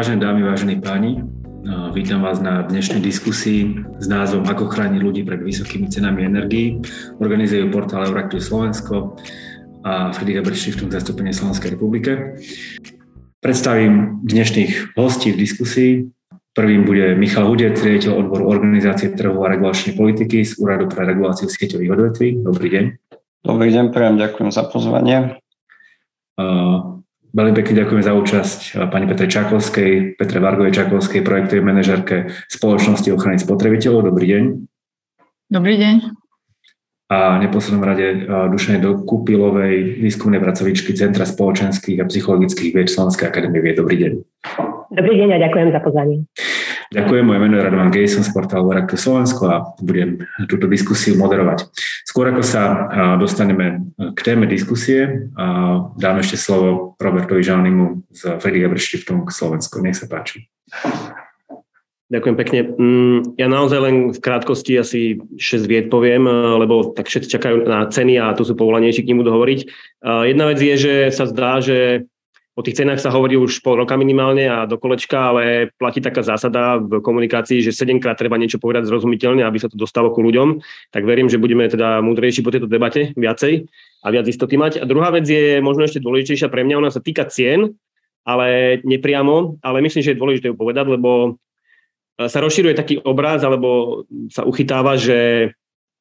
vážené dámy, vážení páni. Vítam vás na dnešnej diskusii s názvom Ako chrániť ľudí pred vysokými cenami energií. Organizujú portál Euraktiv Slovensko a Friedrich Ebert Stiftung zastúpenie Slovenskej republike. Predstavím dnešných hostí v diskusii. Prvým bude Michal Hudec, riaditeľ odboru organizácie trhu a regulačnej politiky z Úradu pre reguláciu sieťových odvetví. Dobrý deň. Dobrý deň, prejem, ďakujem za pozvanie. Veľmi pekne ďakujem za účasť pani Petre Čakovskej, Petre Vargovej Čakovskej, projektovej manažerke spoločnosti ochrany spotrebiteľov. Dobrý deň. Dobrý deň. A v neposlednom rade Dušane Dokupilovej, výskumnej pracovičky Centra spoločenských a psychologických vied Slovenskej akadémie vied. Dobrý deň. Dobrý deň a ďakujem za pozvanie. Ďakujem, moje meno je Radovan Gejson z portálu Veraktu Slovensko a budem túto diskusiu moderovať. Skôr ako sa dostaneme k téme diskusie, dám ešte slovo Robertovi Žalnimu z Friedrich Ebert Stiftung Slovensko. Nech sa páči. Ďakujem pekne. Mm, ja naozaj len v krátkosti asi 6 vied poviem, lebo tak všetci čakajú na ceny a tu sú povolanejší k ním budú hovoriť. Jedna vec je, že sa zdá, že O tých cenách sa hovorí už pol roka minimálne a do kolečka, ale platí taká zásada v komunikácii, že sedemkrát treba niečo povedať zrozumiteľne, aby sa to dostalo ku ľuďom. Tak verím, že budeme teda múdrejší po tejto debate viacej a viac istoty mať. A druhá vec je možno ešte dôležitejšia pre mňa, ona sa týka cien, ale nepriamo, ale myslím, že je dôležité ju povedať, lebo sa rozširuje taký obraz, alebo sa uchytáva, že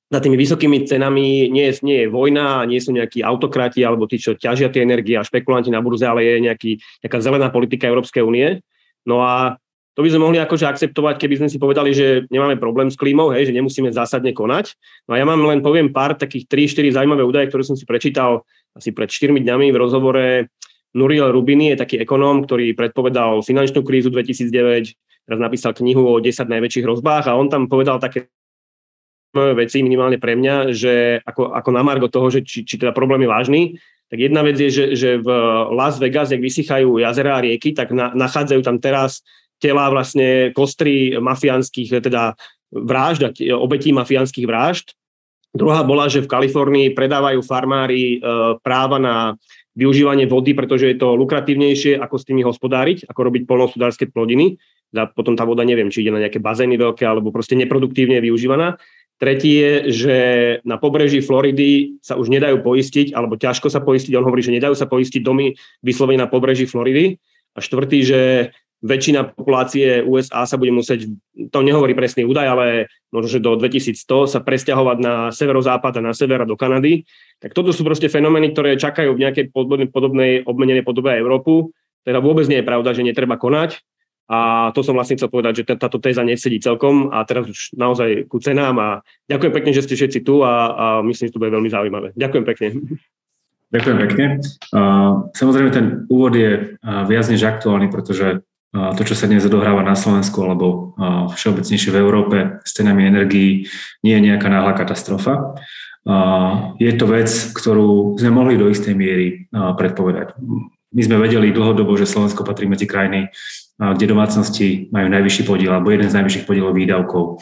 za tými vysokými cenami nie je, nie je vojna, nie sú nejakí autokrati alebo tí, čo ťažia tie energie a špekulanti na burze, ale je nejaký, nejaká zelená politika Európskej únie. No a to by sme mohli akože akceptovať, keby sme si povedali, že nemáme problém s klímou, hej, že nemusíme zásadne konať. No a ja mám len poviem pár takých 3-4 zaujímavé údaje, ktoré som si prečítal asi pred 4 dňami v rozhovore Nuriel Rubini je taký ekonóm, ktorý predpovedal finančnú krízu 2009, teraz napísal knihu o 10 najväčších hrozbách a on tam povedal také veci minimálne pre mňa, že ako, ako na margo toho, že či, či teda problém je vážny, tak jedna vec je, že, že v Las Vegas, ak vysychajú jazera a rieky, tak na, nachádzajú tam teraz tela vlastne kostry mafiánskych, teda vražd, obetí mafiánskych vražd. Druhá bola, že v Kalifornii predávajú farmári e, práva na využívanie vody, pretože je to lukratívnejšie, ako s tými hospodáriť, ako robiť polnohospodárske plodiny. Potom tá voda, neviem, či ide na nejaké bazény veľké, alebo proste neproduktívne využívaná. Tretí je, že na pobreží Floridy sa už nedajú poistiť, alebo ťažko sa poistiť. On hovorí, že nedajú sa poistiť domy vyslovene na pobreží Floridy. A štvrtý, že väčšina populácie USA sa bude musieť, to nehovorí presný údaj, ale možno, že do 2100 sa presťahovať na severozápad a na sever a do Kanady. Tak toto sú proste fenomény, ktoré čakajú v nejakej podobnej obmenenej podobe Európu. Teda vôbec nie je pravda, že netreba konať. A to som vlastne chcel povedať, že táto téza nesedí celkom a teraz už naozaj ku cenám a ďakujem pekne, že ste všetci tu a, a myslím, že to bude veľmi zaujímavé. Ďakujem pekne. Ďakujem pekne. Samozrejme ten úvod je viac než aktuálny, pretože to, čo sa dnes odohráva na Slovensku alebo všeobecnejšie v Európe s cenami energií, nie je nejaká náhla katastrofa. Je to vec, ktorú sme mohli do istej miery predpovedať. My sme vedeli dlhodobo, že Slovensko patrí medzi krajiny, kde domácnosti majú najvyšší podiel, alebo jeden z najvyšších podielov výdavkov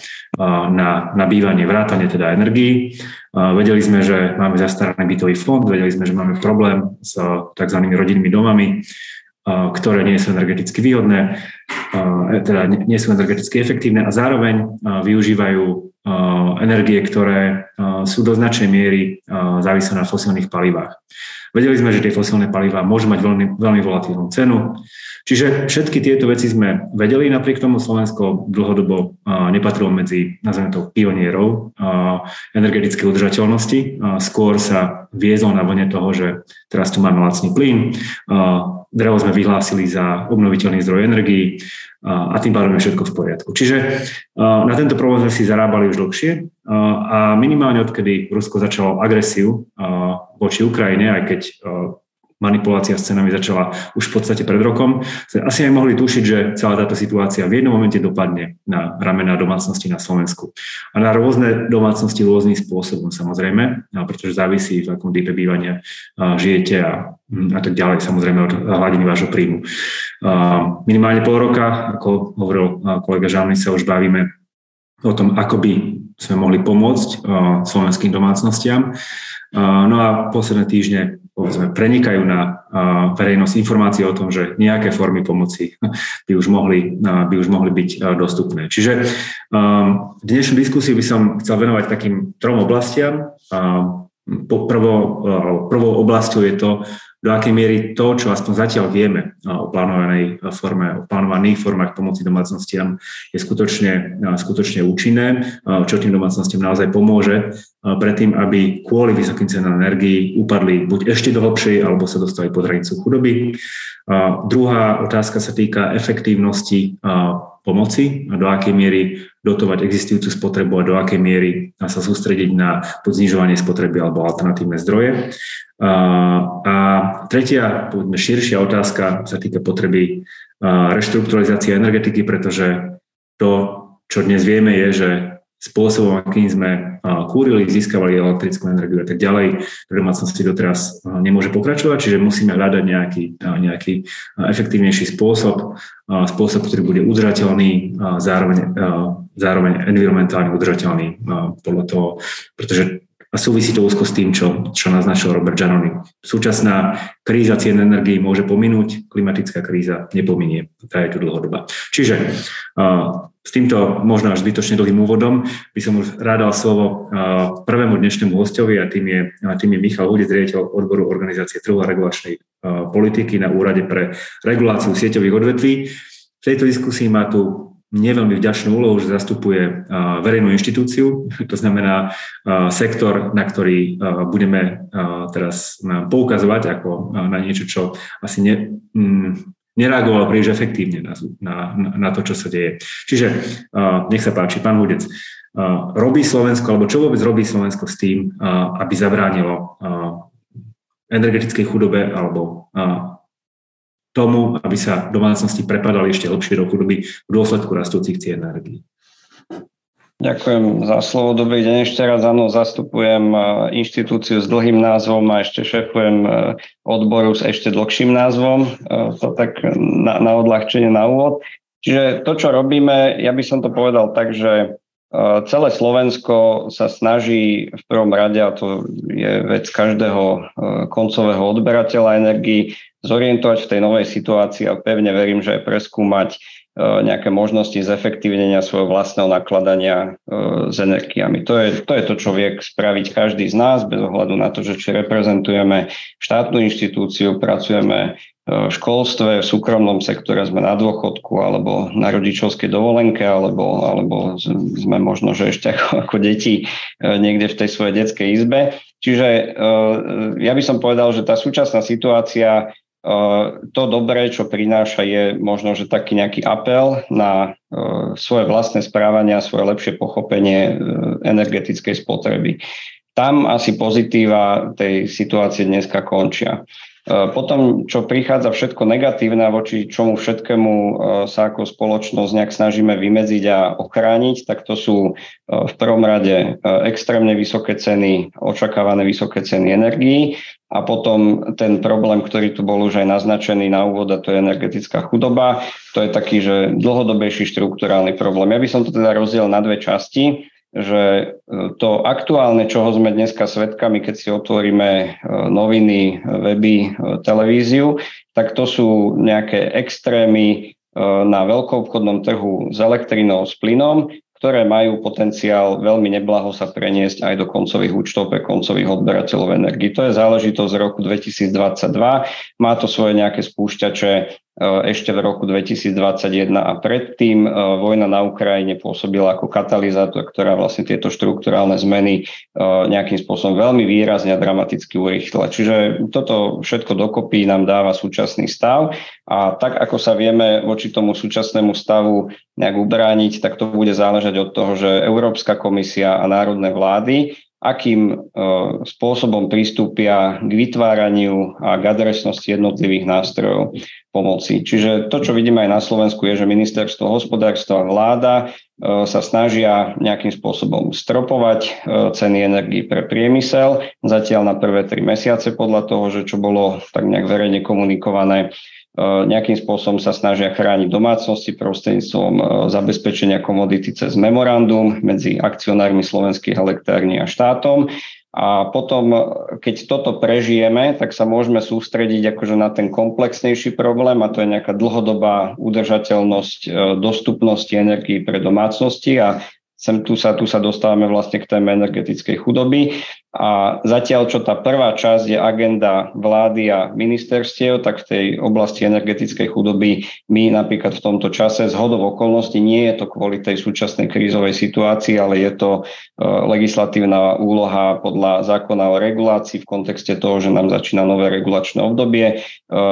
na, na bývanie, vrátanie teda energií. Vedeli sme, že máme zastaraný bytový fond, vedeli sme, že máme problém s tzv. rodinnými domami, ktoré nie sú energeticky výhodné, teda nie sú energeticky efektívne a zároveň využívajú energie, ktoré sú do značnej miery závislé na fosílnych palivách. Vedeli sme, že tie fosílne palivá môžu mať veľmi, veľmi volatilnú cenu. Čiže všetky tieto veci sme vedeli, napriek tomu Slovensko dlhodobo nepatrilo medzi, nazveme to, pionierov energetickej udržateľnosti. Skôr sa viezol na vlne toho, že teraz tu máme lacný plyn, drevo sme vyhlásili za obnoviteľný zdroj energií a tým pádom je všetko v poriadku. Čiže na tento problém sme si zarábali už dlhšie a minimálne odkedy Rusko začalo agresiu voči Ukrajine, aj keď manipulácia s cenami začala už v podstate pred rokom. Asi aj mohli tušiť, že celá táto situácia v jednom momente dopadne na ramená domácnosti na Slovensku. A na rôzne domácnosti rôznym spôsobom samozrejme, pretože závisí, v akom type bývania žijete a, a tak ďalej, samozrejme od hladiny vášho príjmu. Minimálne pol roka, ako hovoril kolega Žalny, sa už bavíme o tom, ako by sme mohli pomôcť slovenským domácnostiam. No a posledné týždne povedzme, prenikajú na verejnosť informácie o tom, že nejaké formy pomoci by už mohli, by už mohli byť dostupné. Čiže v dnešnú diskusiu by som chcel venovať takým trom oblastiam. Prvou, prvou oblasťou je to, do akej miery to, čo aspoň zatiaľ vieme o plánovanej forme, o plánovaných formách pomoci domácnostiam, je skutočne, skutočne účinné, čo tým domácnostiam naozaj pomôže predtým, aby kvôli vysokým cenám energii upadli buď ešte do hlbšej, alebo sa dostali pod hranicu chudoby. Druhá otázka sa týka efektívnosti pomoci a do akej miery dotovať existujúcu spotrebu a do akej miery sa sústrediť na podznižovanie spotreby alebo alternatívne zdroje. A tretia, povedzme, širšia otázka sa týka potreby reštrukturalizácie energetiky, pretože to, čo dnes vieme, je, že spôsobom, akým sme kúrili, získavali elektrickú energiu a tak ďalej, pre domácnosti doteraz nemôže pokračovať, čiže musíme hľadať nejaký, nejaký efektívnejší spôsob, spôsob, ktorý bude udržateľný, zároveň, zároveň environmentálne udržateľný podľa toho, pretože a súvisí to úzko s tým, čo, čo naznačil Robert Giannoni. Súčasná kríza cien energií môže pominúť, klimatická kríza nepominie. Tá je tu dlhodobá. Čiže uh, s týmto možno až zbytočne dlhým úvodom by som už rád dal slovo uh, prvému dnešnému hostovi a tým je, a tým je Michal Hudec, riaditeľ odboru organizácie trhu a regulačnej uh, politiky na Úrade pre reguláciu sieťových odvetví. V tejto diskusii má tu neveľmi vďačnú úlohu, že zastupuje verejnú inštitúciu, to znamená sektor, na ktorý budeme teraz poukazovať ako na niečo, čo asi ne, nereagoval príliš efektívne na, na, na to, čo sa deje. Čiže nech sa páči, pán Hudec, robí Slovensko, alebo čo vôbec robí Slovensko s tým, aby zabránilo energetickej chudobe alebo tomu, aby sa domácnosti prepadali ešte lepšie do chudoby v dôsledku rastúcich cien energií. Ďakujem za slovo. Dobrý deň ešte raz. Áno, zastupujem e, inštitúciu s dlhým názvom a ešte šefujem e, odboru s ešte dlhším názvom. E, to tak na, na odľahčenie na úvod. Čiže to, čo robíme, ja by som to povedal tak, že Celé Slovensko sa snaží v prvom rade, a to je vec každého koncového odberateľa energii, zorientovať v tej novej situácii a pevne verím, že aj preskúmať nejaké možnosti zefektívnenia svojho vlastného nakladania s energiami. To je, to je to, čo vie spraviť každý z nás, bez ohľadu na to, že či reprezentujeme štátnu inštitúciu, pracujeme v školstve, v súkromnom sektore sme na dôchodku alebo na rodičovskej dovolenke, alebo, alebo sme možno, že ešte ako, ako deti e, niekde v tej svojej detskej izbe. Čiže e, ja by som povedal, že tá súčasná situácia e, to dobré, čo prináša, je možno, že taký nejaký apel na svoje vlastné správanie a svoje lepšie pochopenie energetickej spotreby. Tam asi pozitíva tej situácie dneska končia. E, potom, čo prichádza všetko negatívne voči čomu všetkému e, sa ako spoločnosť nejak snažíme vymedziť a ochrániť, tak to sú e, v prvom rade extrémne vysoké ceny, očakávané vysoké ceny energií a potom ten problém, ktorý tu bol už aj naznačený na úvod, a to je energetická chudoba. To je taký, že dlhodobejší štruktúrálny problém. Ja by som to teda rozdiel na dve časti že e, to aktuálne, čoho sme dneska svedkami, keď si otvoríme e, noviny, weby, e, televíziu, tak to sú nejaké extrémy na veľkoobchodnom trhu s elektrinou, s plynom, ktoré majú potenciál veľmi neblaho sa preniesť aj do koncových účtov pre koncových odberateľov energii. To je záležitosť z roku 2022. Má to svoje nejaké spúšťače ešte v roku 2021 a predtým eh, vojna na Ukrajine pôsobila ako katalizátor, ktorá vlastne tieto štruktúrálne zmeny eh, nejakým spôsobom veľmi výrazne a dramaticky urýchlila. Čiže toto všetko dokopy nám dáva súčasný stav a tak ako sa vieme voči tomu súčasnému stavu nejak ubrániť, tak to bude záležať od toho, že Európska komisia a národné vlády akým e, spôsobom pristúpia k vytváraniu a k adresnosti jednotlivých nástrojov pomoci. Čiže to, čo vidíme aj na Slovensku, je, že ministerstvo hospodárstva a vláda e, sa snažia nejakým spôsobom stropovať e, ceny energii pre priemysel. Zatiaľ na prvé tri mesiace podľa toho, že čo bolo tak nejak verejne komunikované, nejakým spôsobom sa snažia chrániť domácnosti prostredníctvom e, zabezpečenia komodity cez memorandum medzi akcionármi slovenských elektrární a štátom. A potom, keď toto prežijeme, tak sa môžeme sústrediť akože na ten komplexnejší problém a to je nejaká dlhodobá udržateľnosť e, dostupnosti energii pre domácnosti a sem tu sa, tu sa dostávame vlastne k téme energetickej chudoby. A zatiaľ, čo tá prvá časť je agenda vlády a ministerstiev, tak v tej oblasti energetickej chudoby my napríklad v tomto čase z hodov okolností nie je to kvôli tej súčasnej krízovej situácii, ale je to e, legislatívna úloha podľa zákona o regulácii v kontexte toho, že nám začína nové regulačné obdobie. E,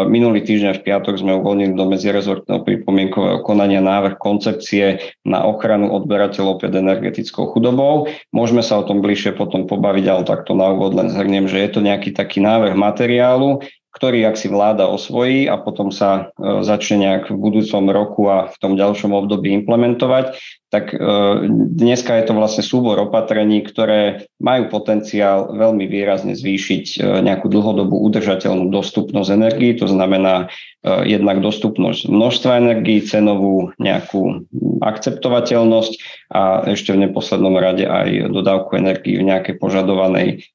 minulý týždeň v piatok sme uvoľnili do medzirezortného pripomienkového konania návrh koncepcie na ochranu odberateľov pred energetickou chudobou. Môžeme sa o tom bližšie potom pobaviť, ale takto na úvod len zhrniem, že je to nejaký taký návrh materiálu, ktorý ak si vláda osvojí a potom sa e, začne nejak v budúcom roku a v tom ďalšom období implementovať, tak e, dneska je to vlastne súbor opatrení, ktoré majú potenciál veľmi výrazne zvýšiť e, nejakú dlhodobú udržateľnú dostupnosť energii, to znamená jednak dostupnosť množstva energií, cenovú nejakú akceptovateľnosť a ešte v neposlednom rade aj dodávku energii v nejakej požadovanej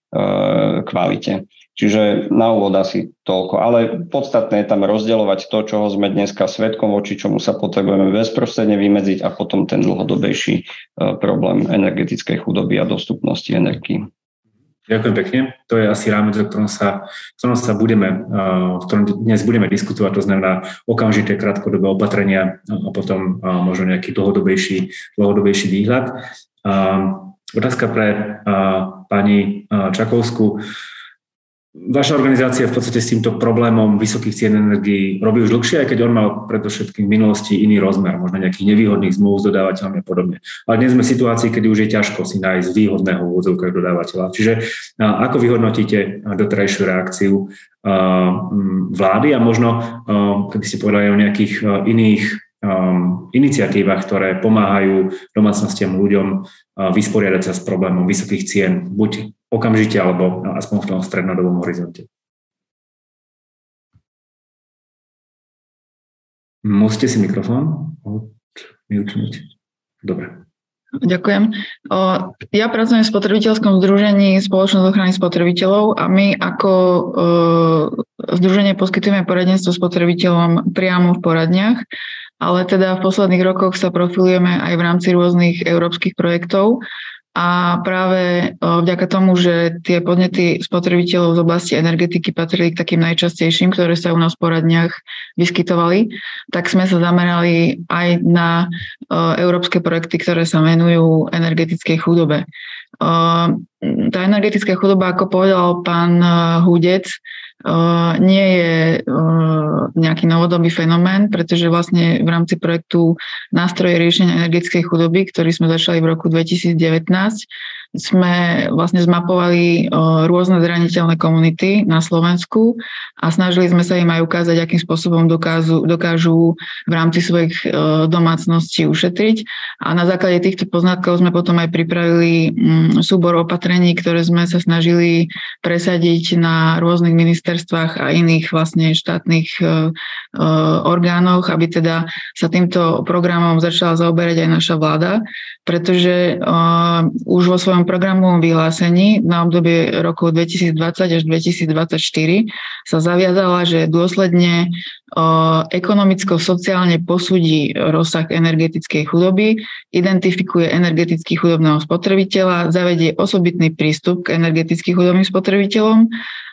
kvalite. Čiže na úvod asi toľko. Ale podstatné je tam rozdeľovať to, čoho sme dneska svetkom, voči čomu sa potrebujeme bezprostredne vymedziť a potom ten dlhodobejší e, problém energetickej chudoby a dostupnosti energii. Ďakujem pekne. To je asi rámec, o ktorom sa, v ktorom sa budeme, e, v ktorom dnes budeme diskutovať, to znamená okamžité krátkodobé opatrenia a potom e, možno nejaký dlhodobejší, dlhodobejší výhľad. Otázka pre pani Čakovskú. Vaša organizácia v podstate s týmto problémom vysokých cien energií robí už dlhšie, aj keď on mal predovšetkým v minulosti iný rozmer, možno nejakých nevýhodných zmluv s dodávateľmi a podobne. Ale dnes sme v situácii, kedy už je ťažko si nájsť výhodného úvodzovka dodávateľa. Čiže ako vyhodnotíte doterajšiu reakciu vlády a možno, keby ste povedali o nejakých iných iniciatívach, ktoré pomáhajú domácnostiam ľuďom vysporiadať sa s problémom vysokých cien, buď okamžite, alebo aspoň v tom strednodobom horizonte. Musíte si mikrofón vyučniť. Dobre. Ďakujem. Ja pracujem v spotrebiteľskom združení Spoločnosť ochrany spotrebiteľov a my ako združenie poskytujeme poradenstvo spotrebiteľom priamo v poradniach, ale teda v posledných rokoch sa profilujeme aj v rámci rôznych európskych projektov a práve vďaka tomu, že tie podnety spotrebiteľov z oblasti energetiky patrili k takým najčastejším, ktoré sa u nás v poradniach vyskytovali, tak sme sa zamerali aj na európske projekty, ktoré sa venujú energetickej chudobe. Tá energetická chudoba, ako povedal pán Hudec, nie je nejaký novodobý fenomén, pretože vlastne v rámci projektu Nástroje riešenia energetickej chudoby, ktorý sme začali v roku 2019, sme vlastne zmapovali rôzne zraniteľné komunity na Slovensku a snažili sme sa im aj ukázať, akým spôsobom dokážu, dokážu v rámci svojich domácností ušetriť. A na základe týchto poznatkov sme potom aj pripravili mm, súbor opatrení, ktoré sme sa snažili presadiť na rôznych ministerstvách a iných vlastne štátnych orgánoch, aby teda sa týmto programom začala zaoberať aj naša vláda, pretože už vo svojom svojom programovom vyhlásení na obdobie roku 2020 až 2024 sa zaviazala, že dôsledne ekonomicko-sociálne posúdi rozsah energetickej chudoby, identifikuje energeticky chudobného spotrebiteľa, zavedie osobitný prístup k energeticky chudobným spotrebiteľom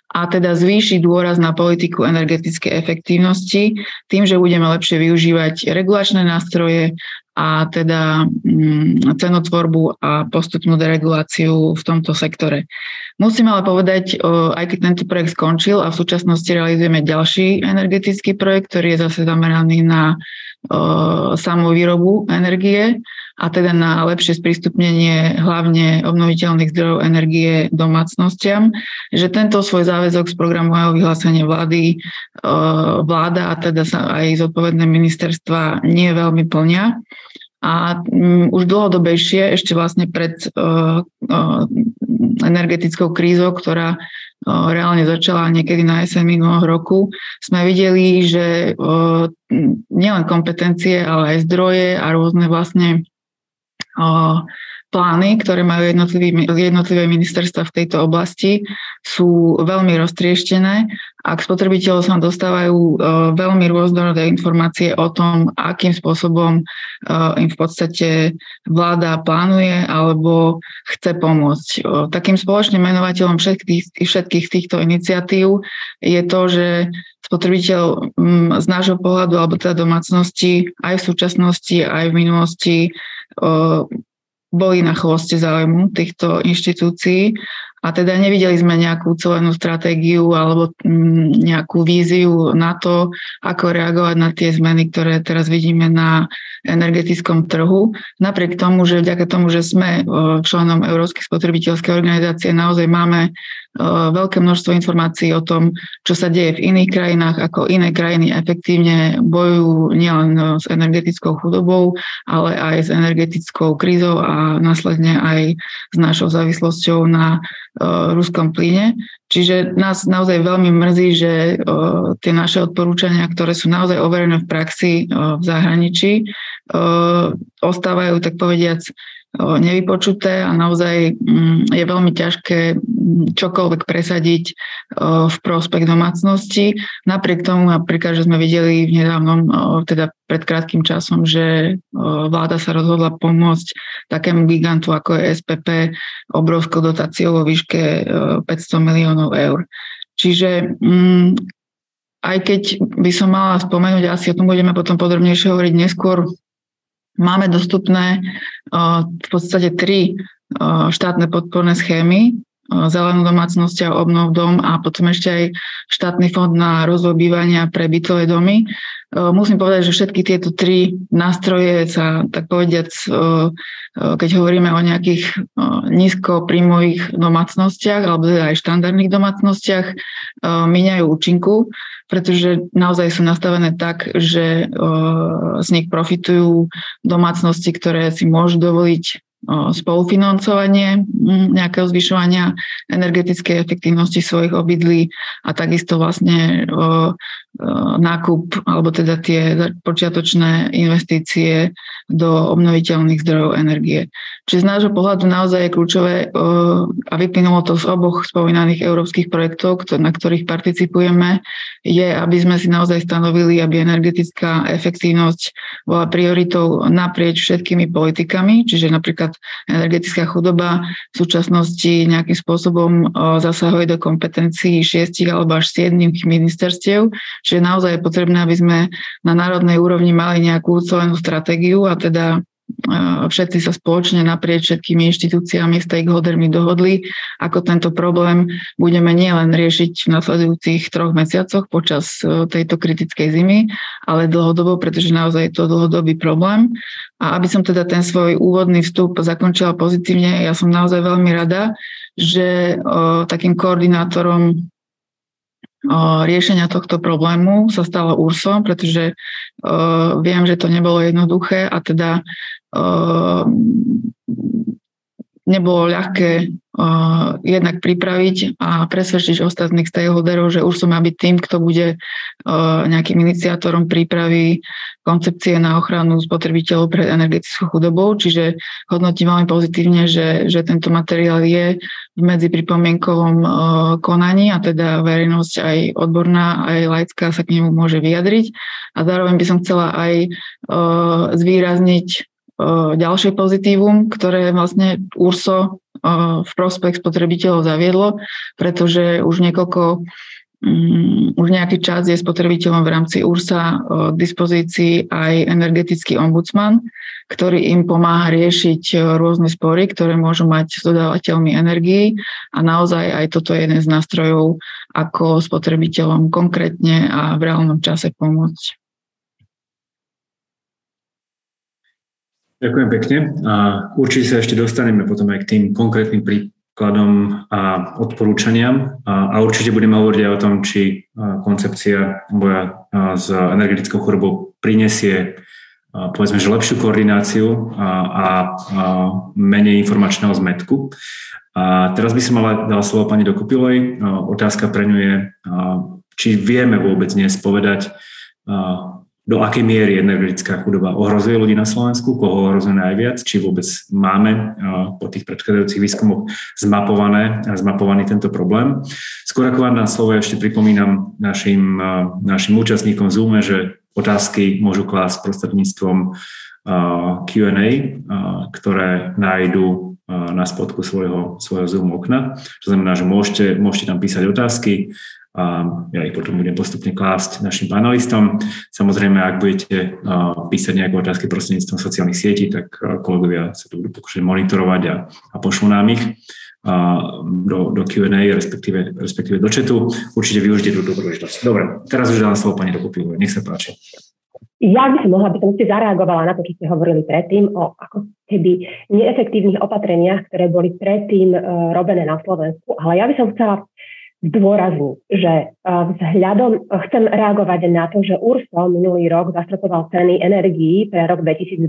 a teda zvýši dôraz na politiku energetickej efektívnosti tým, že budeme lepšie využívať regulačné nástroje a teda mm, cenotvorbu a postupnú dereguláciu v tomto sektore. Musím ale povedať, aj keď tento projekt skončil a v súčasnosti realizujeme ďalší energetický projekt, ktorý je zase zameraný na samú výrobu energie a teda na lepšie sprístupnenie hlavne obnoviteľných zdrojov energie domácnostiam, že tento svoj záväzok z programového vyhlásenia vlády vláda a teda sa aj zodpovedné ministerstva nie veľmi plnia. A um, už dlhodobejšie, ešte vlastne pred uh, uh, energetickou krízou, ktorá uh, reálne začala niekedy na jeseň minulého roku, sme videli, že uh, nielen kompetencie, ale aj zdroje a rôzne vlastne uh, plány, ktoré majú jednotlivé ministerstva v tejto oblasti, sú veľmi roztrieštené a k spotrebiteľov sa dostávajú e, veľmi rôznorodé informácie o tom, akým spôsobom e, im v podstate vláda plánuje alebo chce pomôcť. E, takým spoločným menovateľom všetkých, všetkých týchto iniciatív je to, že spotrebiteľ z nášho pohľadu alebo teda domácnosti aj v súčasnosti, aj v minulosti boli na chvoste záujmu týchto inštitúcií a teda nevideli sme nejakú celenú stratégiu alebo mm, nejakú víziu na to, ako reagovať na tie zmeny, ktoré teraz vidíme na energetickom trhu. Napriek tomu, že vďaka tomu, že sme členom Európskej spotrebiteľskej organizácie, naozaj máme veľké množstvo informácií o tom, čo sa deje v iných krajinách, ako iné krajiny efektívne bojujú nielen s energetickou chudobou, ale aj s energetickou krízou a následne aj s našou závislosťou na ruskom plyne. Čiže nás naozaj veľmi mrzí, že tie naše odporúčania, ktoré sú naozaj overené v praxi v zahraničí, ostávajú, tak povediac, nevypočuté a naozaj mm, je veľmi ťažké čokoľvek presadiť v prospech domácnosti. Napriek tomu, napríklad, že sme videli v nedávnom, teda pred krátkým časom, že vláda sa rozhodla pomôcť takému gigantu, ako je SPP, obrovskou dotáciou vo výške 500 miliónov eur. Čiže mm, aj keď by som mala spomenúť, asi o tom budeme potom podrobnejšie hovoriť neskôr, Máme dostupné v podstate tri štátne podporné schémy, zelenú domácnosť a obnov dom a potom ešte aj štátny fond na rozvoj bývania pre bytové domy. Musím povedať, že všetky tieto tri nástroje sa, tak povediac, keď hovoríme o nejakých nízkoprímových domácnostiach alebo teda aj štandardných domácnostiach, míňajú účinku pretože naozaj sú nastavené tak, že z nich profitujú domácnosti, ktoré si môžu dovoliť spolufinancovanie nejakého zvyšovania energetickej efektívnosti svojich obydlí a takisto vlastne nákup alebo teda tie počiatočné investície do obnoviteľných zdrojov energie. Čiže z nášho pohľadu naozaj je kľúčové a vyplynulo to z oboch spomínaných európskych projektov, na ktorých participujeme, je, aby sme si naozaj stanovili, aby energetická efektívnosť bola prioritou naprieč všetkými politikami, čiže napríklad energetická chudoba v súčasnosti nejakým spôsobom zasahuje do kompetencií šiestich alebo až siedmých ministerstiev, čiže naozaj je potrebné, aby sme na národnej úrovni mali nejakú celenú stratégiu a teda všetci sa spoločne naprieč všetkými inštitúciami, stakeholdermi dohodli, ako tento problém budeme nielen riešiť v nasledujúcich troch mesiacoch počas e, tejto kritickej zimy, ale dlhodobo, pretože naozaj je to dlhodobý problém. A aby som teda ten svoj úvodný vstup zakončila pozitívne, ja som naozaj veľmi rada, že o, takým koordinátorom riešenia tohto problému sa stalo URSO, pretože viem, že to nebolo jednoduché a teda nebolo ľahké uh, jednak pripraviť a presvedčiť ostatných stakeholderov, že už som byť tým, kto bude uh, nejakým iniciátorom prípravy koncepcie na ochranu spotrebiteľov pred energetickou chudobou, čiže hodnotím veľmi pozitívne, že, že tento materiál je v medzi pripomienkovom uh, konaní a teda verejnosť aj odborná, aj laická sa k nemu môže vyjadriť. A zároveň by som chcela aj uh, zvýrazniť ďalšie pozitívum, ktoré vlastne URSO v prospech spotrebiteľov zaviedlo, pretože už niekoľko um, už nejaký čas je spotrebiteľom v rámci URSA k dispozícii aj energetický ombudsman, ktorý im pomáha riešiť rôzne spory, ktoré môžu mať s dodávateľmi energií a naozaj aj toto je jeden z nástrojov, ako spotrebiteľom konkrétne a v reálnom čase pomôcť. Ďakujem pekne a určite sa ešte dostaneme potom aj k tým konkrétnym príkladom a odporúčaniam a, a určite budeme hovoriť aj o tom, či koncepcia boja s energetickou chorobou prinesie povedzme, že lepšiu koordináciu a, a, a menej informačného zmetku. A teraz by som mala dala slovo pani Dokupiloj. Otázka pre ňu je, či vieme vôbec dnes povedať, do akej miery energetická chudoba ohrozuje ľudí na Slovensku, koho ohrozuje najviac, či vôbec máme po tých predchádzajúcich výskumoch zmapované, zmapovaný tento problém. Skôr ako vám na slovo ešte pripomínam našim, našim účastníkom Zoom, že otázky môžu klásť prostredníctvom Q&A, ktoré nájdú na spodku svojho, svojho Zoom okna. To znamená, že môžete, môžete tam písať otázky, ja ich potom budem postupne klásť našim panelistom. Samozrejme, ak budete písať nejaké otázky prostredníctvom sociálnych sietí, tak kolegovia sa to budú pokúšať monitorovať a, a pošlú nám ich do, do Q&A, respektíve, respektíve do chatu. Určite využite túto príležitosť. Dobre, teraz už dám slovo pani Dokopilové. Nech sa páči. Ja by som mohla, by som ste zareagovala na to, čo ste hovorili predtým o ako keby neefektívnych opatreniach, ktoré boli predtým uh, robené na Slovensku. Ale ja by som chcela zdôrazniť, že e, vzhľadom, chcem reagovať na to, že URSO minulý rok zastropoval ceny energií pre rok 2022.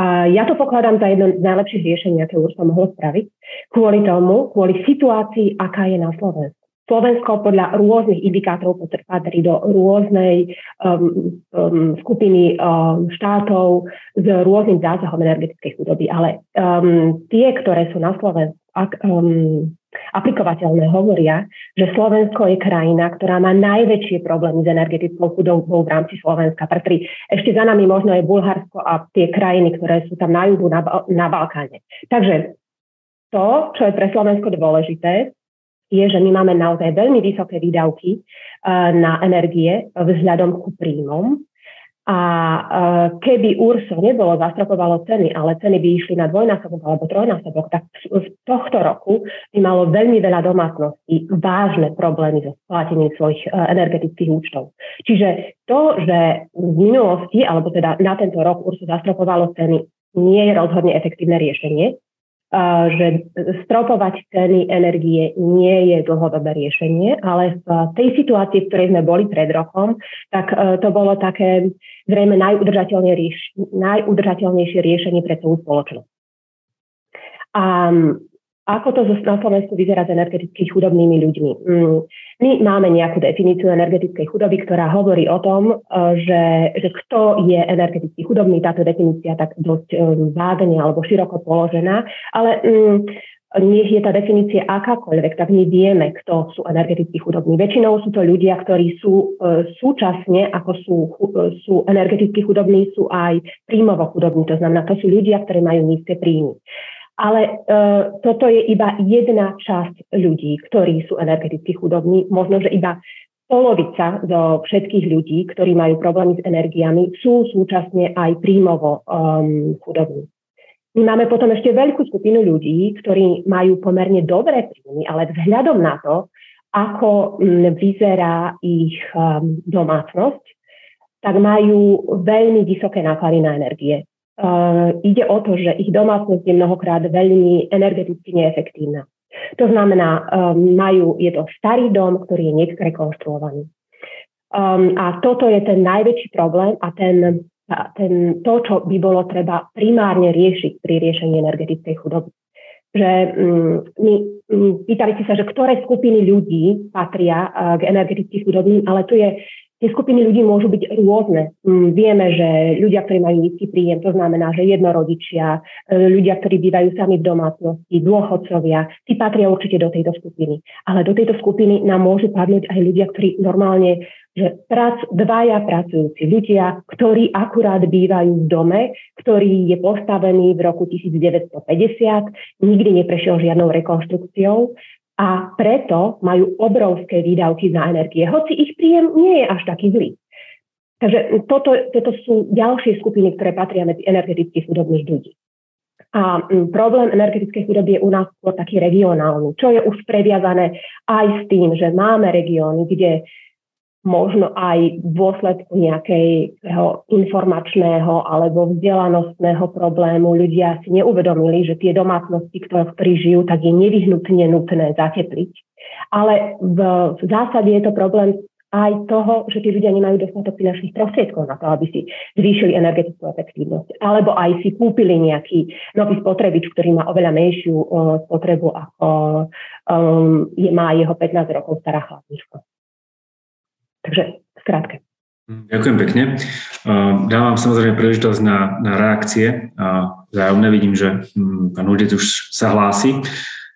A ja to pokladám za jedno z najlepších riešení, aké URSO mohlo spraviť, kvôli tomu, kvôli situácii, aká je na Slovensku. Slovensko podľa rôznych indikátorov patrí do rôznej um, um, skupiny um, štátov s rôznym zásahom energetickej chudoby, ale um, tie, ktoré sú na Slovensku ak, um, aplikovateľné hovoria, že Slovensko je krajina, ktorá má najväčšie problémy s energetickou chudobou v rámci Slovenska. Pretože ešte za nami možno je Bulharsko a tie krajiny, ktoré sú tam na juhu, na, na Balkáne. Takže to, čo je pre Slovensko dôležité, je, že my máme naozaj veľmi vysoké výdavky uh, na energie vzhľadom ku príjmom a e, keby URSO nebolo zastropovalo ceny, ale ceny by išli na dvojnásobok alebo trojnásobok, tak z tohto roku by malo veľmi veľa domácností vážne problémy so splatením svojich e, energetických účtov. Čiže to, že v minulosti, alebo teda na tento rok URSO zastropovalo ceny, nie je rozhodne efektívne riešenie že stropovať ceny energie nie je dlhodobé riešenie, ale v tej situácii, v ktorej sme boli pred rokom, tak e, to bolo také zrejme najudržateľnejšie riešenie pre celú spoločnosť. A ako to na Slovensku vyzerá s energeticky chudobnými ľuďmi? Mm, my máme nejakú definíciu energetickej chudoby, ktorá hovorí o tom, e, že, že kto je energeticky chudobný. Táto definícia tak dosť e, vágne alebo široko položená, ale mm, nech je tá definícia akákoľvek, tak my vieme, kto sú energeticky chudobní. Väčšinou sú to ľudia, ktorí sú e, súčasne, ako sú, sú energeticky chudobní, sú aj príjmovo chudobní. To znamená, to sú ľudia, ktorí majú nízke príjmy. Ale e, toto je iba jedna časť ľudí, ktorí sú energeticky chudobní. Možno, že iba polovica zo všetkých ľudí, ktorí majú problémy s energiami, sú súčasne aj príjmovo um, chudobní. My máme potom ešte veľkú skupinu ľudí, ktorí majú pomerne dobré príjmy, ale vzhľadom na to, ako vyzerá ich um, domácnosť, tak majú veľmi vysoké náklady na energie. Uh, ide o to, že ich domácnosť je mnohokrát veľmi energeticky neefektívna. To znamená, um, majú, je to starý dom, ktorý je rekonštruovaný. Um, a toto je ten najväčší problém a ten, ten, to, čo by bolo treba primárne riešiť pri riešení energetickej chudoby. Že um, my, um, pýtali ste sa, že ktoré skupiny ľudí patria uh, k energetických chudobným, ale tu je Tie skupiny ľudí môžu byť rôzne. Mm, vieme, že ľudia, ktorí majú nízky príjem, to znamená, že jednorodičia, e, ľudia, ktorí bývajú sami v domácnosti, dôchodcovia, tí patria určite do tejto skupiny. Ale do tejto skupiny nám môžu padnúť aj ľudia, ktorí normálne, že prac, dvaja pracujúci ľudia, ktorí akurát bývajú v dome, ktorý je postavený v roku 1950, nikdy neprešiel žiadnou rekonštrukciou a preto majú obrovské výdavky za energie, hoci ich príjem nie je až taký zlý. Takže toto, toto sú ďalšie skupiny, ktoré patria medzi energeticky chudobných ľudí. A problém energetickej chudoby je u nás skôr taký regionálny, čo je už previazané aj s tým, že máme regióny, kde možno aj v dôsledku nejakého informačného alebo vzdelanostného problému ľudia si neuvedomili, že tie domácnosti, ktoré, žijú, tak je nevyhnutne nutné zatepliť. Ale v, v zásade je to problém aj toho, že tí ľudia nemajú dostatok finančných prostriedkov na to, aby si zvýšili energetickú efektívnosť. Alebo aj si kúpili nejaký nový spotrebič, ktorý má oveľa menšiu uh, spotrebu, ako um, je, má jeho 15 rokov stará chladnička. Takže skrátke. Ďakujem pekne. Dávam samozrejme príležitosť na, na reakcie. Zájomne vidím, že hm, pán Hudec už sa hlási.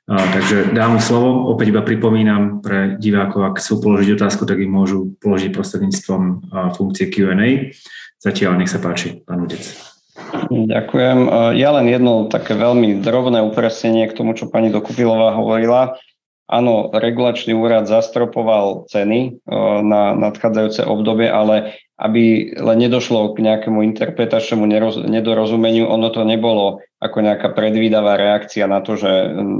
Takže dám slovo. Opäť iba pripomínam pre divákov, ak chcú položiť otázku, tak ich môžu položiť prostredníctvom funkcie Q&A. Zatiaľ nech sa páči, pán Hudec. Ďakujem. Ja len jedno také veľmi drobné upresnenie k tomu, čo pani Dokupilová hovorila. Áno, regulačný úrad zastropoval ceny e, na nadchádzajúce obdobie, ale aby len nedošlo k nejakému interpretačnému nedorozumeniu, ono to nebolo ako nejaká predvídavá reakcia na to, že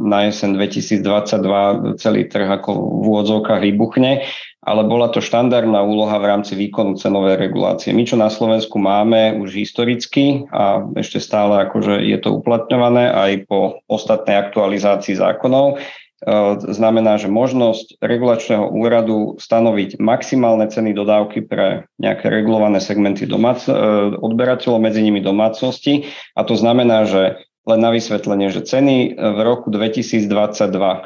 na jesen 2022 celý trh ako v úvodzovkách vybuchne, ale bola to štandardná úloha v rámci výkonu cenovej regulácie. My, čo na Slovensku máme už historicky a ešte stále akože je to uplatňované aj po ostatnej aktualizácii zákonov, znamená, že možnosť regulačného úradu stanoviť maximálne ceny dodávky pre nejaké regulované segmenty domác- e, odberateľov, medzi nimi domácnosti. A to znamená, že len na vysvetlenie, že ceny v roku 2022,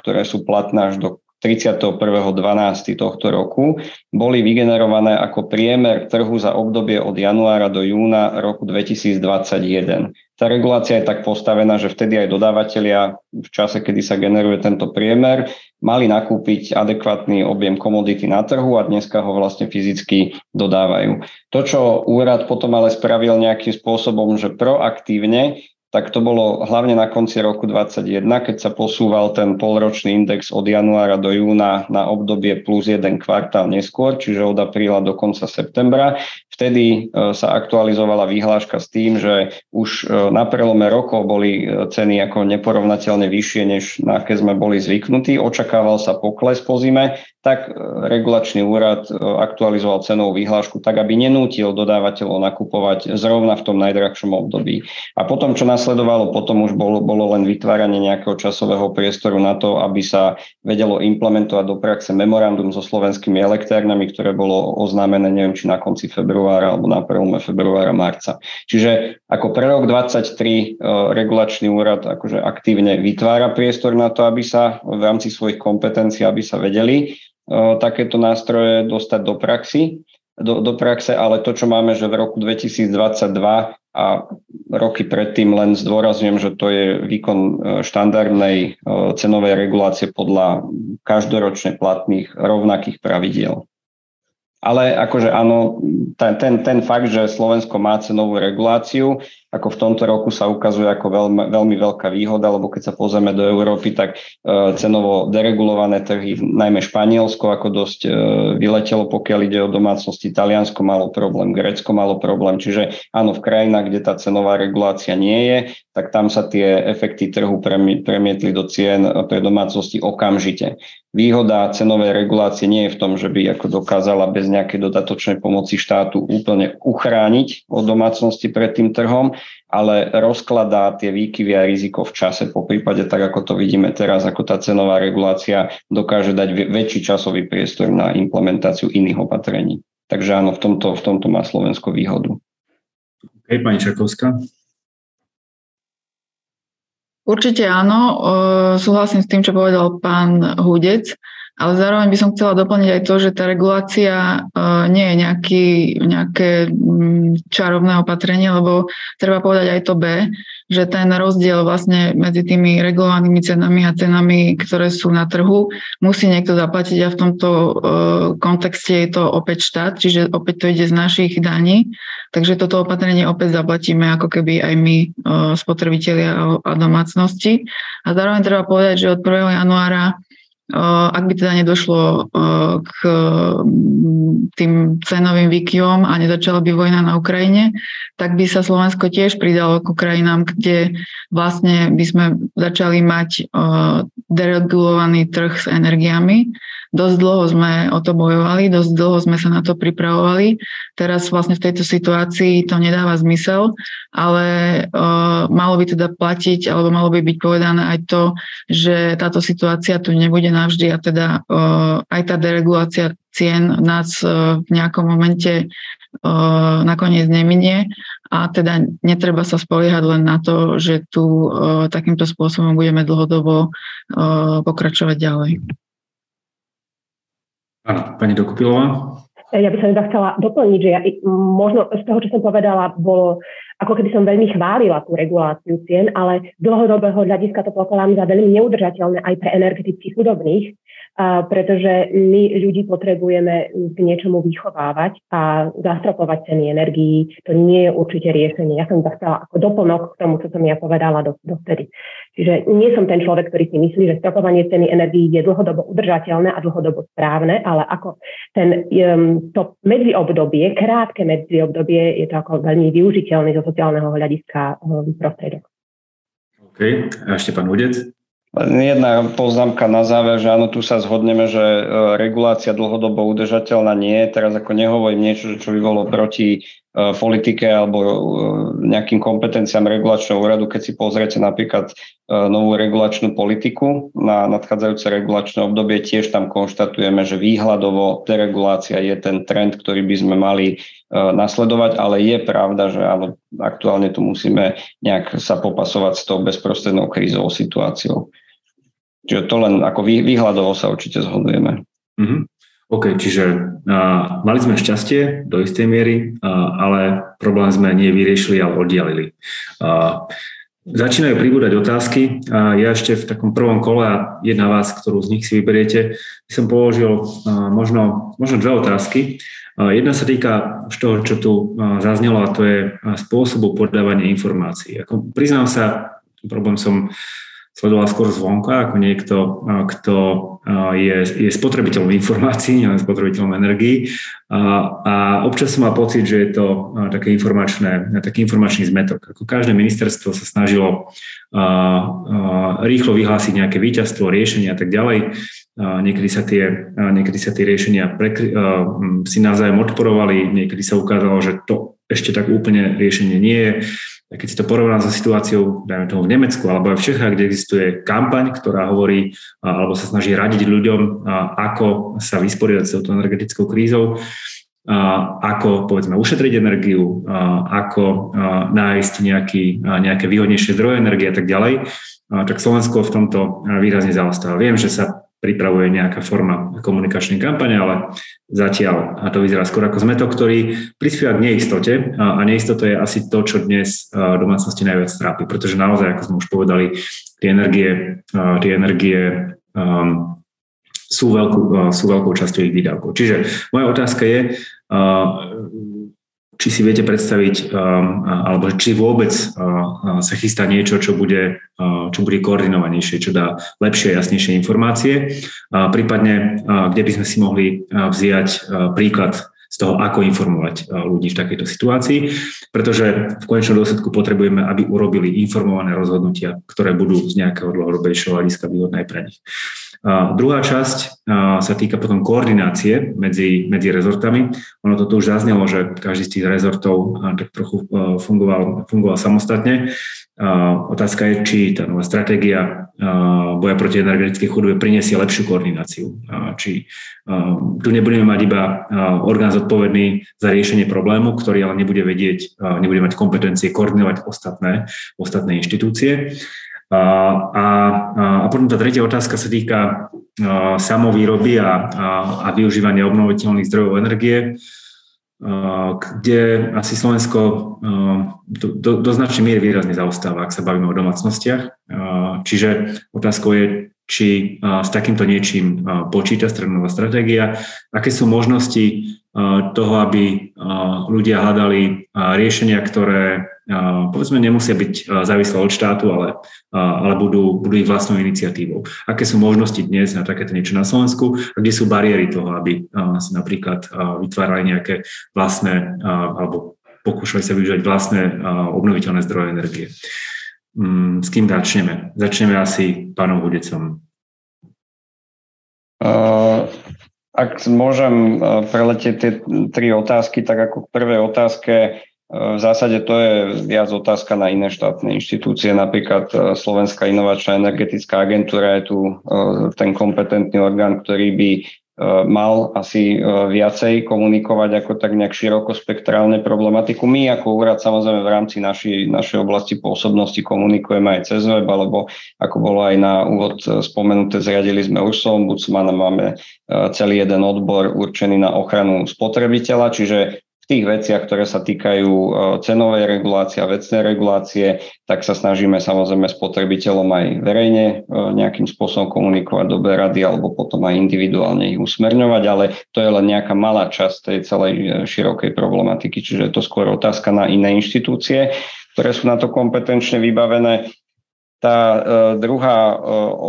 ktoré sú platné až do 31.12. tohto roku boli vygenerované ako priemer trhu za obdobie od januára do júna roku 2021. Tá regulácia je tak postavená, že vtedy aj dodávateľia v čase, kedy sa generuje tento priemer, mali nakúpiť adekvátny objem komodity na trhu a dneska ho vlastne fyzicky dodávajú. To, čo úrad potom ale spravil nejakým spôsobom, že proaktívne tak to bolo hlavne na konci roku 2021, keď sa posúval ten polročný index od januára do júna na obdobie plus jeden kvartál neskôr, čiže od apríla do konca septembra. Vtedy e, sa aktualizovala výhláška s tým, že už e, na prelome rokov boli e, ceny ako neporovnateľne vyššie, než na aké sme boli zvyknutí. Očakával sa pokles po zime, tak regulačný úrad aktualizoval cenovú výhlášku tak, aby nenútil dodávateľov nakupovať zrovna v tom najdrahšom období. A potom, čo nasledovalo, potom už bolo, bolo len vytváranie nejakého časového priestoru na to, aby sa vedelo implementovať do praxe memorandum so slovenskými elektrárnami, ktoré bolo oznámené, neviem, či na konci februára alebo na prelome februára, marca. Čiže ako pre rok 2023 e, regulačný úrad akože aktívne vytvára priestor na to, aby sa v rámci svojich kompetencií, aby sa vedeli takéto nástroje dostať do praxi, do, do praxe, ale to, čo máme, že v roku 2022 a roky predtým len zdôrazňujem, že to je výkon e, štandardnej e, cenovej regulácie podľa každoročne platných rovnakých pravidiel. Ale akože áno, ten, ten, ten fakt, že Slovensko má cenovú reguláciu, ako v tomto roku sa ukazuje ako veľmi, veľmi veľká výhoda, lebo keď sa pozrieme do Európy, tak e, cenovo deregulované trhy, najmä Španielsko, ako dosť e, vyletelo, pokiaľ ide o domácnosti, Taliansko malo problém, Grécko malo problém, čiže áno, v krajinách, kde tá cenová regulácia nie je, tak tam sa tie efekty trhu premietli do cien pre domácnosti okamžite. Výhoda cenovej regulácie nie je v tom, že by ako dokázala bez nejakej dodatočnej pomoci štátu úplne uchrániť od domácnosti pred tým trhom, ale rozkladá tie výkyvy a riziko v čase, po prípade tak, ako to vidíme teraz, ako tá cenová regulácia dokáže dať väčší časový priestor na implementáciu iných opatrení. Takže áno, v tomto, v tomto má Slovensko výhodu. Hej, pani Čakovská. Určite áno, súhlasím s tým, čo povedal pán Hudec. Ale zároveň by som chcela doplniť aj to, že tá regulácia e, nie je nejaký, nejaké mm, čarovné opatrenie, lebo treba povedať aj to B, že ten rozdiel vlastne medzi tými regulovanými cenami a cenami, ktoré sú na trhu, musí niekto zaplatiť a v tomto e, kontexte je to opäť štát, čiže opäť to ide z našich daní. Takže toto opatrenie opäť zaplatíme ako keby aj my, e, spotrebitelia a domácnosti. A zároveň treba povedať, že od 1. januára ak by teda nedošlo k tým cenovým výkyvom a nezačala by vojna na Ukrajine, tak by sa Slovensko tiež pridalo k krajinám, kde vlastne by sme začali mať deregulovaný trh s energiami Dosť dlho sme o to bojovali, dosť dlho sme sa na to pripravovali. Teraz vlastne v tejto situácii to nedáva zmysel, ale malo by teda platiť, alebo malo by byť povedané aj to, že táto situácia tu nebude navždy a teda uh, aj tá deregulácia cien nás uh, v nejakom momente uh, nakoniec neminie a teda netreba sa spoliehať len na to, že tu takýmto spôsobom budeme dlhodobo pokračovať ďalej. Áno, pani Dokupilová. Ja by som iba chcela doplniť, že ja, možno z toho, čo som povedala, bolo ako keby som veľmi chválila tú reguláciu cien, ale dlhodobého hľadiska to pokladám za veľmi neudržateľné aj pre energeticky chudobných, pretože my ľudí potrebujeme k niečomu vychovávať a zastropovať ceny energií. To nie je určite riešenie. Ja som to chcela ako doplnok k tomu, čo som ja povedala do, dovtedy. Čiže nie som ten človek, ktorý si myslí, že stropovanie ceny energií je dlhodobo udržateľné a dlhodobo správne, ale ako ten, um, to medziobdobie, krátke medziobdobie, je to ako veľmi využiteľný zo sociálneho hľadiska um, prostriedok. OK. A ešte pán Udec? Jedna poznámka na záver, že áno, tu sa zhodneme, že e, regulácia dlhodobo udržateľná nie je. Teraz ako nehovorím niečo, čo by bolo proti e, politike alebo e, nejakým kompetenciám regulačného úradu. Keď si pozriete napríklad novú regulačnú politiku na nadchádzajúce regulačné obdobie, tiež tam konštatujeme, že výhľadovo deregulácia je ten trend, ktorý by sme mali nasledovať, ale je pravda, že áno, aktuálne tu musíme nejak sa popasovať s tou bezprostrednou krízovou situáciou. Čiže to len ako výhľadovo sa určite zhodujeme. Mm-hmm. OK, čiže uh, mali sme šťastie do istej miery, uh, ale problém sme nie vyriešili, ale oddialili. Uh, začínajú pribúdať otázky. Uh, ja ešte v takom prvom kole a jedna vás, ktorú z nich si vyberiete, som položil uh, možno, možno dve otázky. Uh, jedna sa týka z toho, čo tu uh, zaznelo, a to je spôsobu podávania informácií. Ako, priznám sa, problém som sledoval skôr zvonka ako niekto, kto je, je spotrebiteľom informácií, nielen spotrebiteľom energií. A, a občas som mal pocit, že je to také informačné, taký informačný zmetok. Ako každé ministerstvo sa snažilo a, a, rýchlo vyhlásiť nejaké víťazstvo, riešenie a tak ďalej. A niekedy sa tie, niekedy sa tie riešenia prekry, si navzájom odporovali, niekedy sa ukázalo, že to ešte tak úplne riešenie nie je. Keď si to porovnám so situáciou, dajme tomu v Nemecku alebo aj v Čechách, kde existuje kampaň, ktorá hovorí alebo sa snaží radiť ľuďom, ako sa vysporiadať s touto energetickou krízou, ako povedzme ušetriť energiu, ako nájsť nejaký, nejaké výhodnejšie zdroje energie a tak ďalej, tak Slovensko v tomto výrazne zaostáva. Viem, že sa pripravuje nejaká forma komunikačnej kampane, ale zatiaľ. A to vyzerá skôr ako zmetok, ktorý prispieva k neistote. A neistota je asi to, čo dnes domácnosti najviac trápi, pretože naozaj, ako sme už povedali, tie energie, tie energie um, sú, veľkú, sú veľkou časťou ich výdavkov. Čiže moja otázka je, či si viete predstaviť, um, alebo či vôbec uh, sa chystá niečo, čo bude, uh, čo bude koordinovanejšie, čo dá lepšie, jasnejšie informácie, prípadne kde by sme si mohli vziať príklad z toho, ako informovať ľudí v takejto situácii, pretože v konečnom dôsledku potrebujeme, aby urobili informované rozhodnutia, ktoré budú z nejakého dlhodobejšieho hľadiska výhodné pre nich. Druhá časť sa týka potom koordinácie medzi, medzi rezortami. Ono to už zaznelo, že každý z tých rezortov tak trochu fungoval, fungoval samostatne. Otázka je, či tá nová stratégia boja proti energetickej chudobe priniesie lepšiu koordináciu. Či tu nebudeme mať iba orgán zodpovedný za riešenie problému, ktorý ale nebude vedieť, nebude mať kompetencie koordinovať ostatné, ostatné inštitúcie. A, a, a potom tá tretia otázka sa týka samovýroby a, a, a využívania obnoviteľných zdrojov energie, kde asi Slovensko do, do, do značnej miery výrazne zaostáva, ak sa bavíme o domácnostiach. Čiže otázkou je, či s takýmto niečím počíta strednová stratégia, aké sú možnosti toho, aby ľudia hľadali riešenia, ktoré povedzme nemusia byť závislé od štátu, ale, ale budú, budú ich vlastnou iniciatívou. Aké sú možnosti dnes na takéto niečo na Slovensku a kde sú bariéry toho, aby si napríklad vytvárali nejaké vlastné alebo pokúšali sa využívať vlastné obnoviteľné zdroje energie. Mm, s kým začneme? Začneme asi pánom Hudecom. Ak môžem preletieť tie tri otázky, tak ako k prvej otázke, v zásade to je viac otázka na iné štátne inštitúcie, napríklad Slovenská inovačná energetická agentúra je tu ten kompetentný orgán, ktorý by mal asi viacej komunikovať ako tak nejak širokospektrálne problematiku. My ako úrad samozrejme v rámci našej, našej oblasti pôsobnosti komunikujeme aj cez web, alebo ako bolo aj na úvod spomenuté, zriadili sme už ombudsmana, máme celý jeden odbor určený na ochranu spotrebiteľa, čiže tých veciach, ktoré sa týkajú e, cenovej regulácie a vecnej regulácie, tak sa snažíme samozrejme spotrebiteľom aj verejne e, nejakým spôsobom komunikovať dobre rady alebo potom aj individuálne ich usmerňovať, ale to je len nejaká malá časť tej celej e, širokej problematiky, čiže je to skôr otázka na iné inštitúcie, ktoré sú na to kompetenčne vybavené. Tá e, druhá e,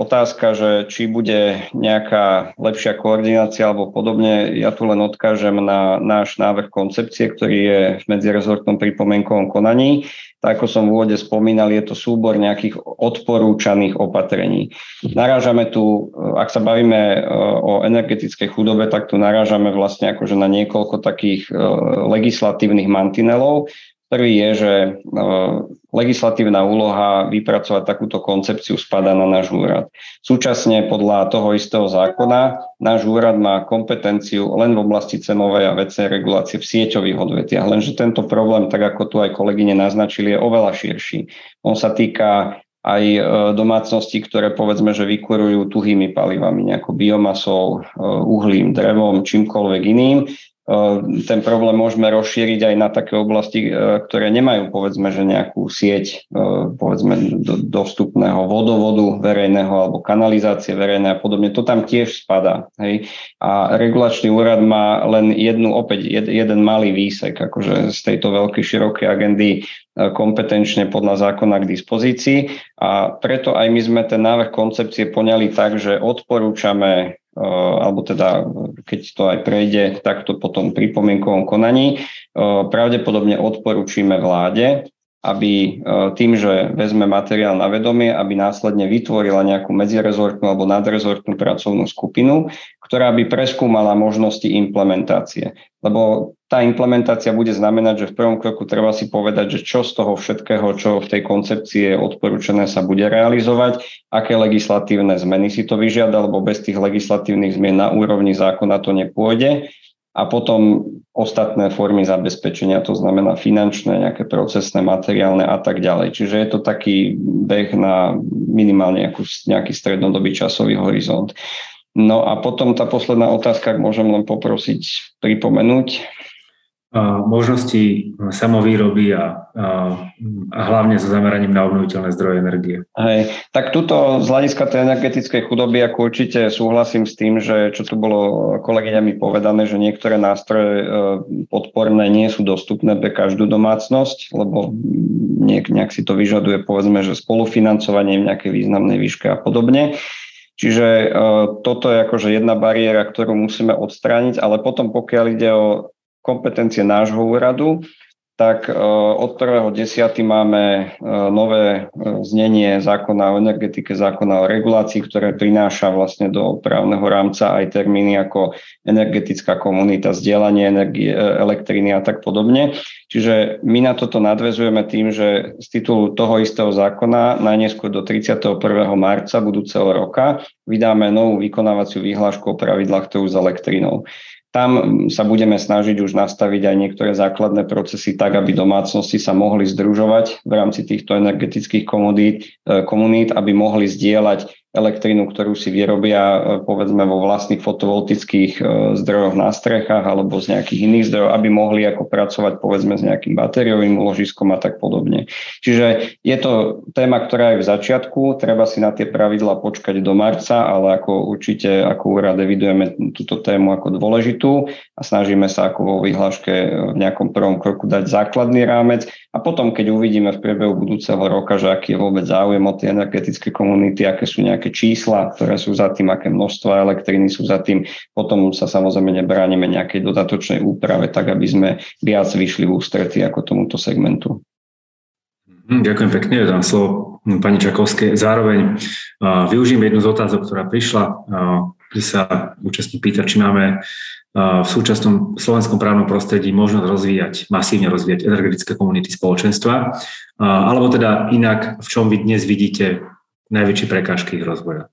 otázka, že či bude nejaká lepšia koordinácia alebo podobne, ja tu len odkážem na náš návrh koncepcie, ktorý je v medzirezortnom pripomienkovom konaní. Tak ako som v úvode spomínal, je to súbor nejakých odporúčaných opatrení. Narážame tu, e, ak sa bavíme o energetickej chudobe, tak tu narážame vlastne akože na niekoľko takých legislatívnych mantinelov, Prvý je, že legislatívna úloha vypracovať takúto koncepciu spada na náš úrad. Súčasne podľa toho istého zákona náš úrad má kompetenciu len v oblasti cenovej a vecnej regulácie v sieťových odvetiach, lenže tento problém, tak ako tu aj kolegyne naznačili, je oveľa širší. On sa týka aj e, domácnosti, ktoré povedzme, že vykurujú tuhými palivami, nejakou biomasou, e, uhlím, drevom, čímkoľvek iným ten problém môžeme rozšíriť aj na také oblasti, e, ktoré nemajú povedzme, že nejakú sieť e, povedzme dostupného vodovodu verejného alebo kanalizácie verejné a podobne. To tam tiež spadá. Hej. A regulačný úrad má len jednu, opäť jed, jeden malý výsek akože z tejto veľkej širokej agendy e, kompetenčne podľa zákona k dispozícii a preto aj my sme ten návrh koncepcie poňali tak, že odporúčame alebo teda keď to aj prejde takto potom pripomienkovom konaní, pravdepodobne odporúčime vláde, aby eh, tým, že vezme materiál na vedomie, aby následne vytvorila nejakú medzirezortnú alebo nadrezortnú pracovnú skupinu, ktorá by preskúmala možnosti implementácie. Lebo tá implementácia bude znamenať, že v prvom kroku treba si povedať, že čo z toho všetkého, čo v tej koncepcii je odporúčané, sa bude realizovať, aké legislatívne zmeny si to vyžiada, lebo bez tých legislatívnych zmien na úrovni zákona to nepôjde. A potom ostatné formy zabezpečenia, to znamená finančné, nejaké procesné, materiálne a tak ďalej. Čiže je to taký beh na minimálne nejaký strednodobý časový horizont. No a potom tá posledná otázka, ak môžem len poprosiť pripomenúť možnosti samovýroby a, a, a hlavne so zameraním na obnoviteľné zdroje energie. Hej, tak tuto z hľadiska tej energetickej chudoby, ako určite súhlasím s tým, že čo tu bolo kolegyňami povedané, že niektoré nástroje e, podporné nie sú dostupné pre každú domácnosť, lebo nejak, nejak si to vyžaduje povedzme, že spolufinancovanie v nejakej významnej výške a podobne. Čiže e, toto je akože jedna bariéra, ktorú musíme odstrániť, ale potom pokiaľ ide o kompetencie nášho úradu, tak e, od 1.10. máme e, nové e, znenie zákona o energetike, zákona o regulácii, ktoré prináša vlastne do právneho rámca aj termíny ako energetická komunita, zdieľanie energie, elektriny a tak podobne. Čiže my na toto nadvezujeme tým, že z titulu toho istého zákona najneskôr do 31. marca budúceho roka vydáme novú vykonávaciu výhlášku o pravidlách trhu s elektrinou. Tam sa budeme snažiť už nastaviť aj niektoré základné procesy tak, aby domácnosti sa mohli združovať v rámci týchto energetických komodít, e, komunít, aby mohli zdieľať elektrínu, ktorú si vyrobia e, povedzme vo vlastných fotovoltických e, zdrojoch na strechách alebo z nejakých iných zdrojov, aby mohli ako pracovať povedzme s nejakým batériovým úložiskom a tak podobne. Čiže je to téma, ktorá je v začiatku, treba si na tie pravidla počkať do marca, ale ako určite ako úrad evidujeme túto tému ako dôležitú a snažíme sa ako vo vyhláške v nejakom prvom kroku dať základný rámec a potom, keď uvidíme v priebehu budúceho roka, že aký je vôbec záujem o tie energetické komunity, aké sú nejaké nejaké čísla, ktoré sú za tým, aké množstva elektriny sú za tým. Potom sa samozrejme nebránime nejakej dodatočnej úprave, tak aby sme viac vyšli v ústretí ako tomuto segmentu. Hm, ďakujem pekne, dám slovo pani Čakovské. Zároveň uh, využijem jednu z otázok, ktorá prišla, uh, kde sa účastník pýta, či máme v súčasnom slovenskom právnom prostredí možnosť rozvíjať, masívne rozvíjať energetické komunity spoločenstva, alebo teda inak, v čom vy dnes vidíte najväčšie prekážky ich rozvoja?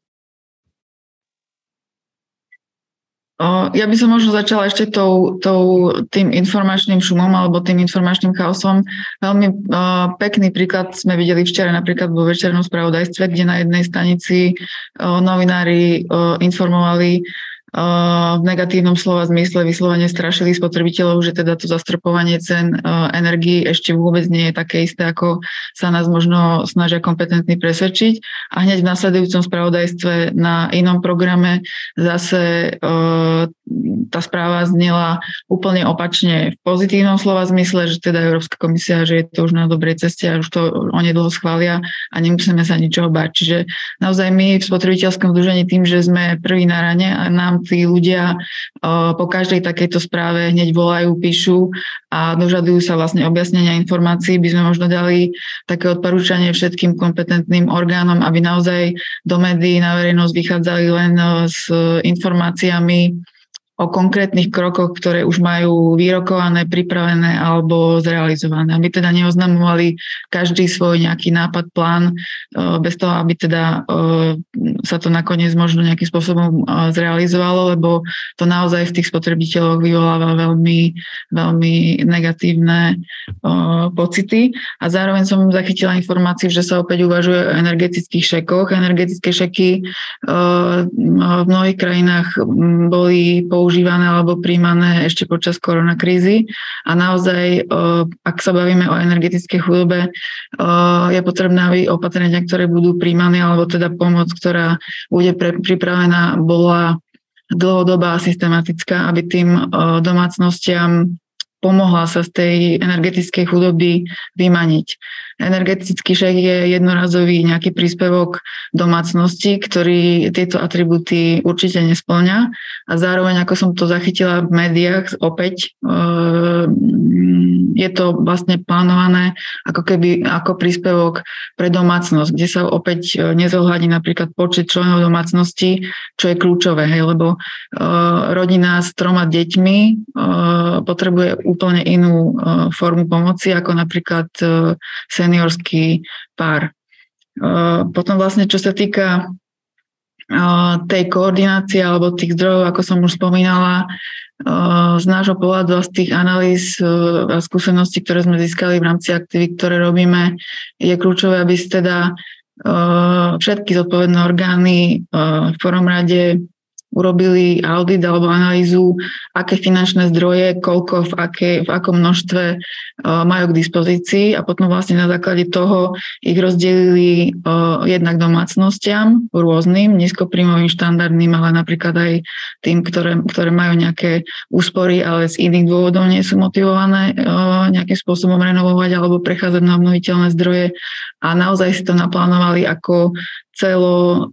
Ja by som možno začala ešte tou, tou, tým informačným šumom alebo tým informačným chaosom. Veľmi uh, pekný príklad sme videli včera napríklad vo večernom spravodajstve, kde na jednej stanici uh, novinári uh, informovali v negatívnom slova zmysle vyslovene strašili spotrebiteľov, že teda to zastropovanie cen energii ešte vôbec nie je také isté, ako sa nás možno snažia kompetentní presvedčiť. A hneď v nasledujúcom spravodajstve na inom programe zase tá správa znela úplne opačne v pozitívnom slova zmysle, že teda Európska komisia, že je to už na dobrej ceste a už to onedlho schvália a nemusíme sa ničoho báť. Čiže naozaj my v spotrebiteľskom združení tým, že sme prvý na rane a nám tí ľudia po každej takejto správe hneď volajú, píšu a dožadujú sa vlastne objasnenia informácií, by sme možno dali také odporúčanie všetkým kompetentným orgánom, aby naozaj do médií na verejnosť vychádzali len s informáciami, o konkrétnych krokoch, ktoré už majú vyrokované, pripravené alebo zrealizované. Aby teda neoznamovali každý svoj nejaký nápad, plán, e, bez toho, aby teda e, sa to nakoniec možno nejakým spôsobom e, zrealizovalo, lebo to naozaj v tých spotrebiteľoch vyvoláva veľmi, veľmi negatívne pocity. A zároveň som zachytila informáciu, že sa opäť uvažuje o energetických šekoch. Energetické šeky v mnohých krajinách boli používané používané alebo príjmané ešte počas koronakrízy. A naozaj, ak sa bavíme o energetickej chudobe, je potrebné, aby opatrenia, ktoré budú príjmané, alebo teda pomoc, ktorá bude pripravená, bola dlhodobá a systematická, aby tým domácnostiam pomohla sa z tej energetickej chudoby vymaniť. Energetický šek je jednorazový nejaký príspevok domácnosti, ktorý tieto atributy určite nesplňa. A zároveň, ako som to zachytila v médiách, opäť eh, je to vlastne plánované ako keby ako príspevok pre domácnosť, kde sa opäť eh, nezohľadí napríklad počet členov domácnosti, čo je kľúčové, hej, lebo eh, rodina s troma deťmi potrebuje úplne inú formu pomoci, ako napríklad seniorský pár. Potom vlastne, čo sa týka tej koordinácie alebo tých zdrojov, ako som už spomínala, z nášho pohľadu a z tých analýz a skúseností, ktoré sme získali v rámci aktivít, ktoré robíme, je kľúčové, aby teda všetky zodpovedné orgány v prvom rade urobili audit alebo analýzu, aké finančné zdroje, koľko, v, aké, v akom množstve uh, majú k dispozícii a potom vlastne na základe toho ich rozdelili uh, jednak domácnostiam rôznym, nízkoprímovým, štandardným, ale napríklad aj tým, ktoré, ktoré majú nejaké úspory, ale z iných dôvodov nie sú motivované uh, nejakým spôsobom renovovať alebo prechádzať na obnoviteľné zdroje. A naozaj si to naplánovali ako celo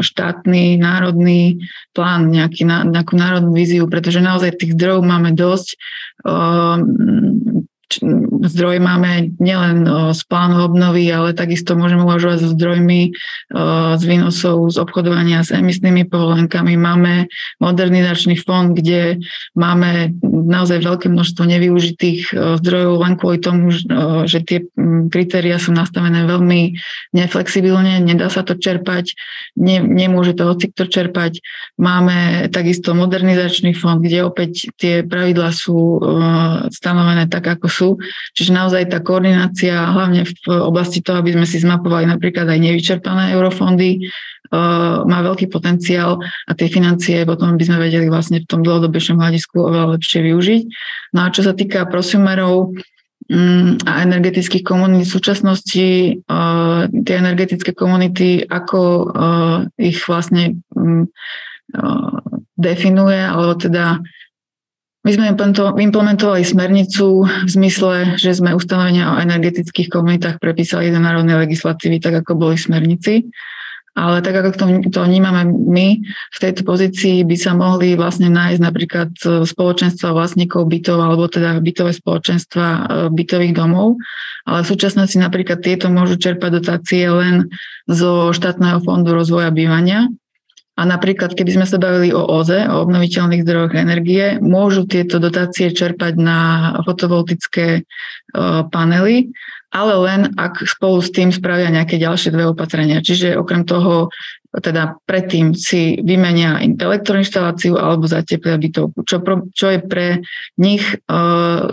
štátny, národný plán, nejaký, nejakú národnú víziu, pretože naozaj tých zdrojov máme dosť zdroj máme nielen z plánu obnovy, ale takisto môžeme uvažovať so zdrojmi z výnosov z obchodovania s emisnými povolenkami. Máme modernizačný fond, kde máme naozaj veľké množstvo nevyužitých zdrojov len kvôli tomu, že tie kritéria sú nastavené veľmi neflexibilne, nedá sa to čerpať, ne, nemôže to hocikto čerpať. Máme takisto modernizačný fond, kde opäť tie pravidlá sú stanovené tak, ako sú sú. Čiže naozaj tá koordinácia, hlavne v oblasti toho, aby sme si zmapovali napríklad aj nevyčerpané eurofondy, uh, má veľký potenciál a tie financie potom by sme vedeli vlastne v tom dlhodobejšom hľadisku oveľa lepšie využiť. No a čo sa týka prosumerov, mm, a energetických komunít v súčasnosti uh, tie energetické komunity, ako uh, ich vlastne uh, definuje, alebo teda my sme implementovali smernicu v zmysle, že sme ustanovenia o energetických komunitách prepísali do národnej legislatívy, tak ako boli smernici. Ale tak ako to, to vnímame my, v tejto pozícii by sa mohli vlastne nájsť napríklad spoločenstva vlastníkov bytov alebo teda bytové spoločenstva e, bytových domov. Ale v súčasnosti napríklad tieto môžu čerpať dotácie len zo štátneho fondu rozvoja bývania a napríklad, keby sme sa bavili o OZE, o obnoviteľných zdrojoch energie, môžu tieto dotácie čerpať na fotovoltické e, panely, ale len ak spolu s tým spravia nejaké ďalšie dve opatrenia. Čiže okrem toho teda predtým si vymenia elektroinštaláciu alebo zateplia bytovku, čo, čo je pre nich uh,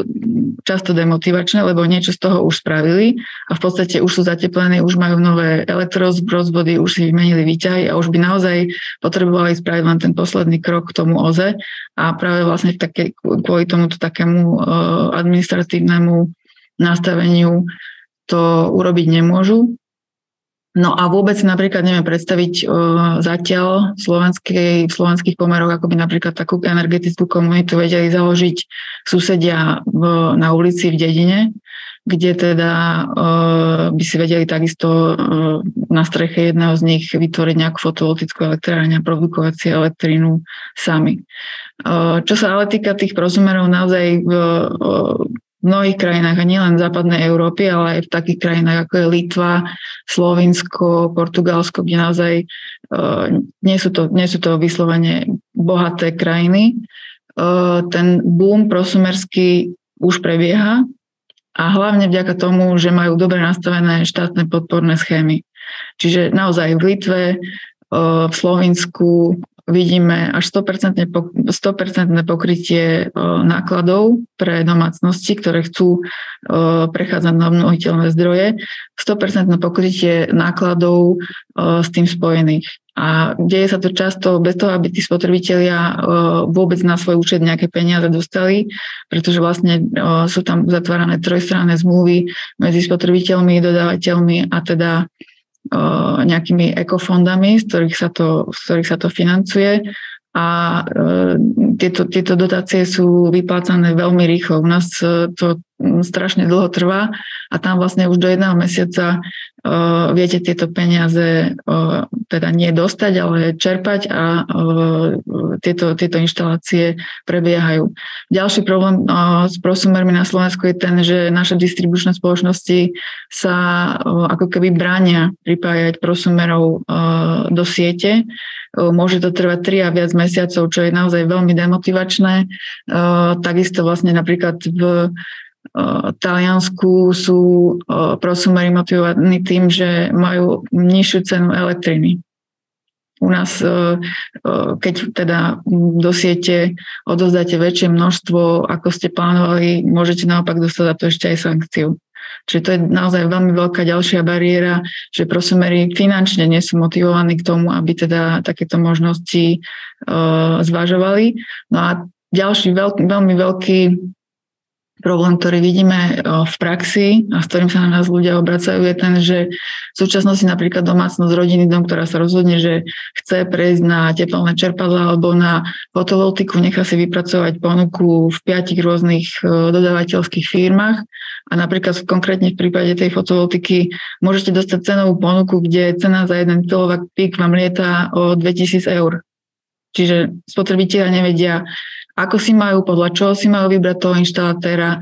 často demotivačné, lebo niečo z toho už spravili a v podstate už sú zateplení, už majú nové elektrozvody, už si vymenili výťahy a už by naozaj potrebovali spraviť len ten posledný krok k tomu OZE a práve vlastne také, kvôli tomuto takému uh, administratívnemu nastaveniu to urobiť nemôžu No a vôbec napríklad neviem predstaviť uh, zatiaľ v, v slovenských pomeroch, ako by napríklad takú energetickú komunitu vedeli založiť susedia v, na ulici v dedine, kde teda uh, by si vedeli takisto uh, na streche jedného z nich vytvoriť nejakú fotovoltickú elektráreň a produkovať si elektrínu sami. Čo sa ale týka tých prosumerov, naozaj v mnohých krajinách, a nielen v západnej Európy, ale aj v takých krajinách ako je Litva, Slovinsko, Portugalsko, kde naozaj uh, nie, sú to, nie sú to vyslovene bohaté krajiny. Uh, ten boom prosumerský už prebieha a hlavne vďaka tomu, že majú dobre nastavené štátne podporné schémy. Čiže naozaj v Litve, uh, v Slovensku, vidíme až 100%, 100% pokrytie nákladov pre domácnosti, ktoré chcú prechádzať na obnoviteľné zdroje, 100% pokrytie nákladov s tým spojených. A deje sa to často bez toho, aby tí spotrebitelia vôbec na svoj účet nejaké peniaze dostali, pretože vlastne sú tam zatvárané trojstranné zmluvy medzi spotrebiteľmi, dodávateľmi a teda nejakými ekofondami, z ktorých sa to, z ktorých sa to financuje a tieto, tieto dotácie sú vyplácané veľmi rýchlo. U nás e, to strašne dlho trvá a tam vlastne už do jedného mesiaca uh, viete tieto peniaze uh, teda nie dostať, ale čerpať a uh, tieto, tieto inštalácie prebiehajú. Ďalší problém uh, s prosumermi na Slovensku je ten, že naše distribučné spoločnosti sa uh, ako keby bránia pripájať prosumerov uh, do siete. Môže to trvať 3 a viac mesiacov, čo je naozaj veľmi demotivačné. Uh, takisto vlastne napríklad v Taliansku sú prosumery motivovaní tým, že majú nižšiu cenu elektriny. U nás, keď teda do siete odozdáte väčšie množstvo, ako ste plánovali, môžete naopak dostať za to ešte aj sankciu. Čiže to je naozaj veľmi veľká ďalšia bariéra, že prosumery finančne nie sú motivovaní k tomu, aby teda takéto možnosti zvažovali. No a ďalší veľký, veľmi veľký Problém, ktorý vidíme v praxi a s ktorým sa na nás ľudia obracajú, je ten, že v súčasnosti napríklad domácnosť rodiny dom, ktorá sa rozhodne, že chce prejsť na teplné čerpadla alebo na fotovoltiku, nechá si vypracovať ponuku v piatich rôznych dodávateľských firmách a napríklad konkrétne v prípade tej fotovoltiky môžete dostať cenovú ponuku, kde cena za 1 kW pík vám lieta o 2000 eur. Čiže spotrebitelia nevedia, ako si majú, podľa čoho si majú vybrať toho inštalatéra,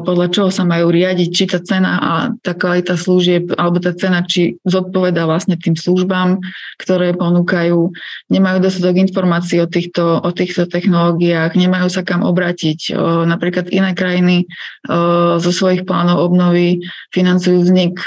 podľa čoho sa majú riadiť, či tá cena a tá kvalita služieb, alebo tá cena, či zodpoveda vlastne tým službám, ktoré ponúkajú. Nemajú dostatok informácií o týchto, o týchto technológiách, nemajú sa kam obrátiť. Napríklad iné krajiny zo svojich plánov obnovy financujú vznik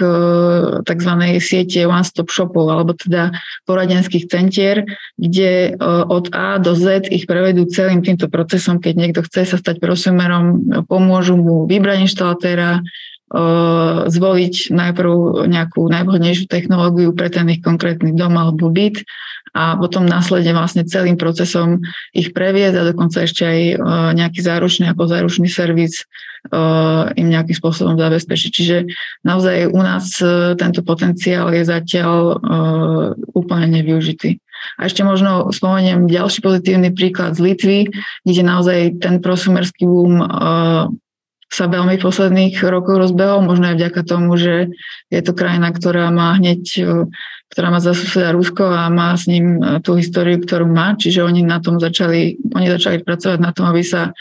tzv. siete one-stop shopov, alebo teda poradenských centier, kde od A do Z ich prevedú celým týmto procesom, keď niekto chce sa stať prosumerom, pomôžu mu vybrať inštalatéra, zvoliť najprv nejakú najvhodnejšiu technológiu pre ten ich konkrétny dom alebo byt a potom následne vlastne celým procesom ich previesť a dokonca ešte aj nejaký záručný a pozáručný servis im nejakým spôsobom zabezpečiť. Čiže naozaj u nás e, tento potenciál je zatiaľ úplne nevyužitý. A ešte možno spomeniem ďalší pozitívny príklad z Litvy, kde naozaj ten prosumerský boom sa veľmi v posledných rokoch rozbehol, možno aj vďaka tomu, že je to krajina, ktorá má hneď, e, ktorá má za suseda Rusko a má s ním e, tú históriu, ktorú má, čiže oni na tom začali, oni začali pracovať na tom, aby sa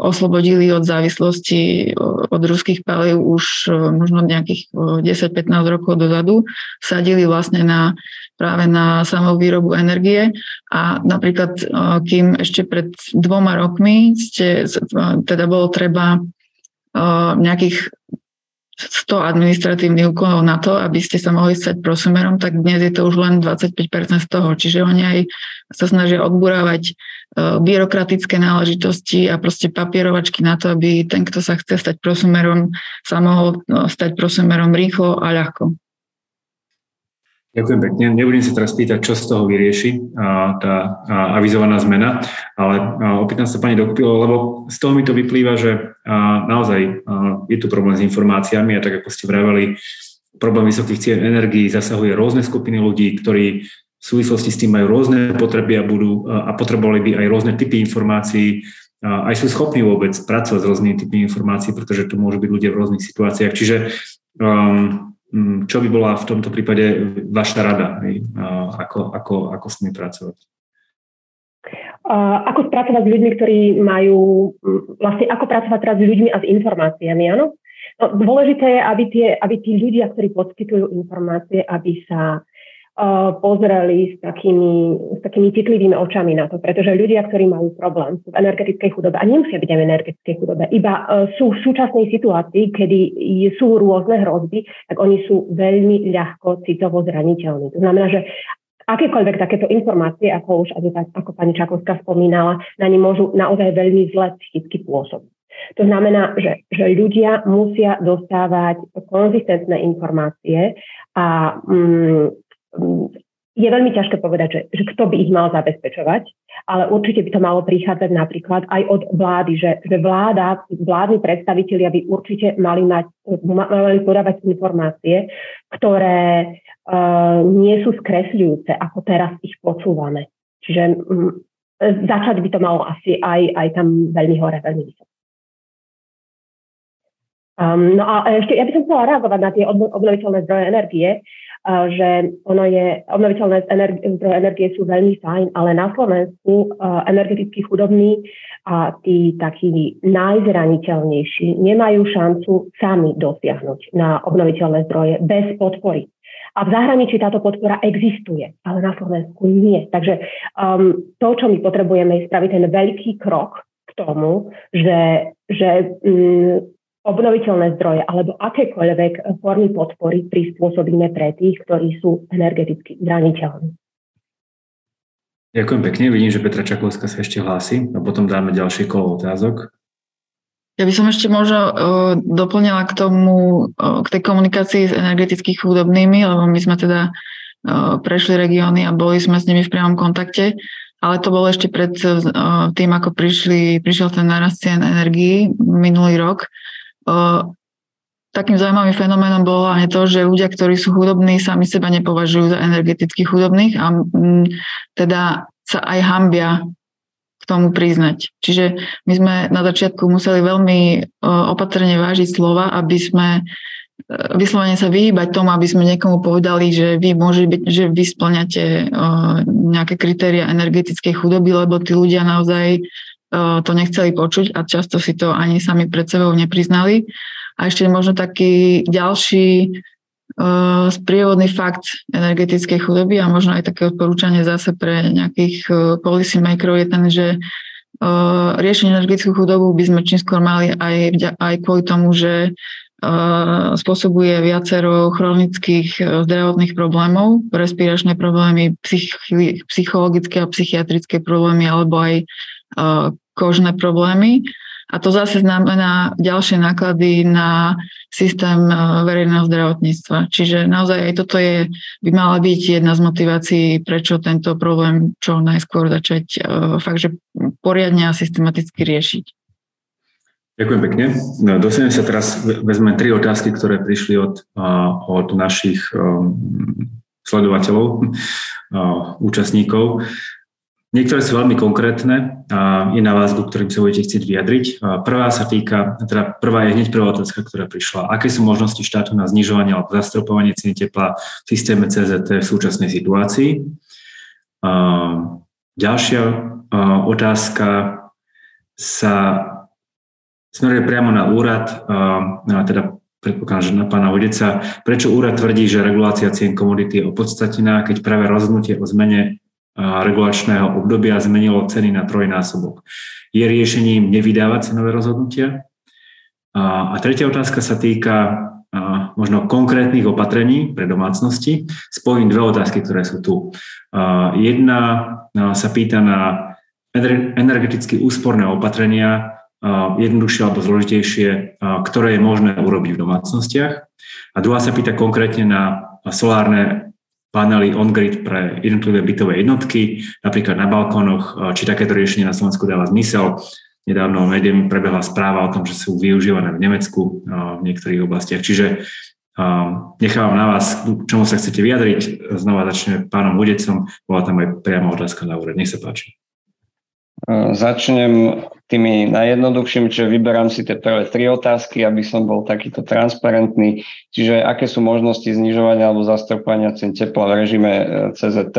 oslobodili od závislosti od ruských palív už možno nejakých 10-15 rokov dozadu, vsadili vlastne na práve na samú výrobu energie a napríklad, kým ešte pred dvoma rokmi ste, teda bolo treba nejakých 100 administratívnych úkonov na to, aby ste sa mohli stať prosumerom, tak dnes je to už len 25% z toho. Čiže oni aj sa snažia odburávať e, byrokratické náležitosti a proste papierovačky na to, aby ten, kto sa chce stať prosumerom, sa mohol e, stať prosumerom rýchlo a ľahko. Ďakujem pekne. Nebudem sa teraz pýtať, čo z toho vyrieši tá avizovaná zmena, ale opýtam sa pani Dokpilo, lebo z toho mi to vyplýva, že naozaj je tu problém s informáciami a tak ako ste vraveli, problém vysokých cien energií zasahuje rôzne skupiny ľudí, ktorí v súvislosti s tým majú rôzne potreby a budú a potrebovali by aj rôzne typy informácií, aj sú schopní vôbec pracovať s rôznymi typmi informácií, pretože to môžu byť ľudia v rôznych situáciách. Čiže um, čo by bola v tomto prípade vaša rada, ako, ako, ako s nimi pracovať? Ako pracovať s ľuďmi, ktorí majú, vlastne ako pracovať teraz s ľuďmi a s informáciami, áno? No, dôležité je, aby, tie, aby tí ľudia, ktorí poskytujú informácie, aby sa pozreli s takými, s takými citlivými očami na to, pretože ľudia, ktorí majú problém sú v energetickej chudobe a nemusia byť aj v energetickej chudobe, iba uh, sú v súčasnej situácii, kedy sú rôzne hrozby, tak oni sú veľmi ľahko citovo zraniteľní. To znamená, že akékoľvek takéto informácie, ako už ako pani Čakovská spomínala, na ne môžu naozaj veľmi zle psychicky pôsobiť. To znamená, že, že ľudia musia dostávať konzistentné informácie a mm, je veľmi ťažké povedať, že, že kto by ich mal zabezpečovať, ale určite by to malo prichádzať napríklad aj od vlády, že, že vláda, vládni predstavitelia by určite mali, mať, mali podávať informácie, ktoré uh, nie sú skresľujúce, ako teraz ich počúvame. Čiže um, začať by to malo asi aj, aj tam veľmi hore, veľmi vysoko. Um, no a ešte ja by som chcela reagovať na tie obnoviteľné zdroje energie že ono je, obnoviteľné zdroje energie sú veľmi fajn, ale na Slovensku energeticky chudobní a tí takí najzraniteľnejší nemajú šancu sami dosiahnuť na obnoviteľné zdroje bez podpory. A v zahraničí táto podpora existuje, ale na Slovensku nie. Takže um, to, čo my potrebujeme, je spraviť ten veľký krok k tomu, že, že um, obnoviteľné zdroje alebo akékoľvek formy podpory prispôsobíme pre tých, ktorí sú energeticky zraniteľní. Ďakujem pekne. Vidím, že Petra Čakovská sa ešte hlási a potom dáme ďalšie kolo otázok. Ja by som ešte možno uh, doplnila k tomu, uh, k tej komunikácii s energeticky chudobnými, lebo my sme teda uh, prešli regióny a boli sme s nimi v priamom kontakte, ale to bolo ešte pred uh, tým, ako prišli, prišiel ten narast cien energií minulý rok takým zaujímavým fenoménom bolo hlavne to, že ľudia, ktorí sú chudobní, sami seba nepovažujú za energeticky chudobných a m, teda sa aj hambia k tomu priznať. Čiže my sme na začiatku museli veľmi opatrne vážiť slova, aby sme e, vyslovene sa vyhýbať tomu, aby sme niekomu povedali, že vy môže byť, že vy splňate nejaké kritéria energetickej chudoby, lebo tí ľudia naozaj to nechceli počuť a často si to ani sami pred sebou nepriznali. A ešte možno taký ďalší uh, sprievodný fakt energetickej chudoby a možno aj také odporúčanie zase pre nejakých uh, policy makerov je ten, že riešenie energetickú chudobu by sme čím skôr mali aj, aj kvôli tomu, že spôsobuje viacero chronických zdravotných problémov, respiračné problémy, psych, psychologické a psychiatrické problémy alebo aj kožné problémy. A to zase znamená ďalšie náklady na systém verejného zdravotníctva. Čiže naozaj aj toto je, by mala byť jedna z motivácií, prečo tento problém čo najskôr začať fakt, že poriadne a systematicky riešiť. Ďakujem pekne. No, dostaneme sa teraz, vezme tri otázky, ktoré prišli od, od našich sledovateľov, účastníkov. Niektoré sú veľmi konkrétne a je na vás, ku ktorým sa budete chcieť vyjadriť. Prvá sa týka, teda prvá je hneď prvá otázka, ktorá prišla. Aké sú možnosti štátu na znižovanie alebo zastropovanie ceny tepla v systéme CZT v súčasnej situácii? Ďalšia otázka sa smeruje priamo na úrad, teda predpokladám, že na pána Hodeca. Prečo úrad tvrdí, že regulácia cien komodity je opodstatnená, keď práve rozhodnutie o zmene regulačného obdobia zmenilo ceny na trojnásobok. Je riešením nevydávať cenové rozhodnutia? A tretia otázka sa týka možno konkrétnych opatrení pre domácnosti. Spojím dve otázky, ktoré sú tu. Jedna sa pýta na energeticky úsporné opatrenia, jednoduchšie alebo zložitejšie, ktoré je možné urobiť v domácnostiach. A druhá sa pýta konkrétne na solárne panely on-grid pre jednotlivé bytové jednotky, napríklad na balkónoch, či takéto riešenie na Slovensku dáva zmysel. Nedávno v médium prebehla správa o tom, že sú využívané v Nemecku v niektorých oblastiach. Čiže nechávam na vás, čomu sa chcete vyjadriť. Znova začneme pánom Hudecom, bola tam aj priamo otázka na úrad. Nech sa páči. Začnem tými najjednoduchšími, čiže vyberám si tie prvé tri otázky, aby som bol takýto transparentný. Čiže aké sú možnosti znižovania alebo zastrpovania cen tepla v režime e, CZT?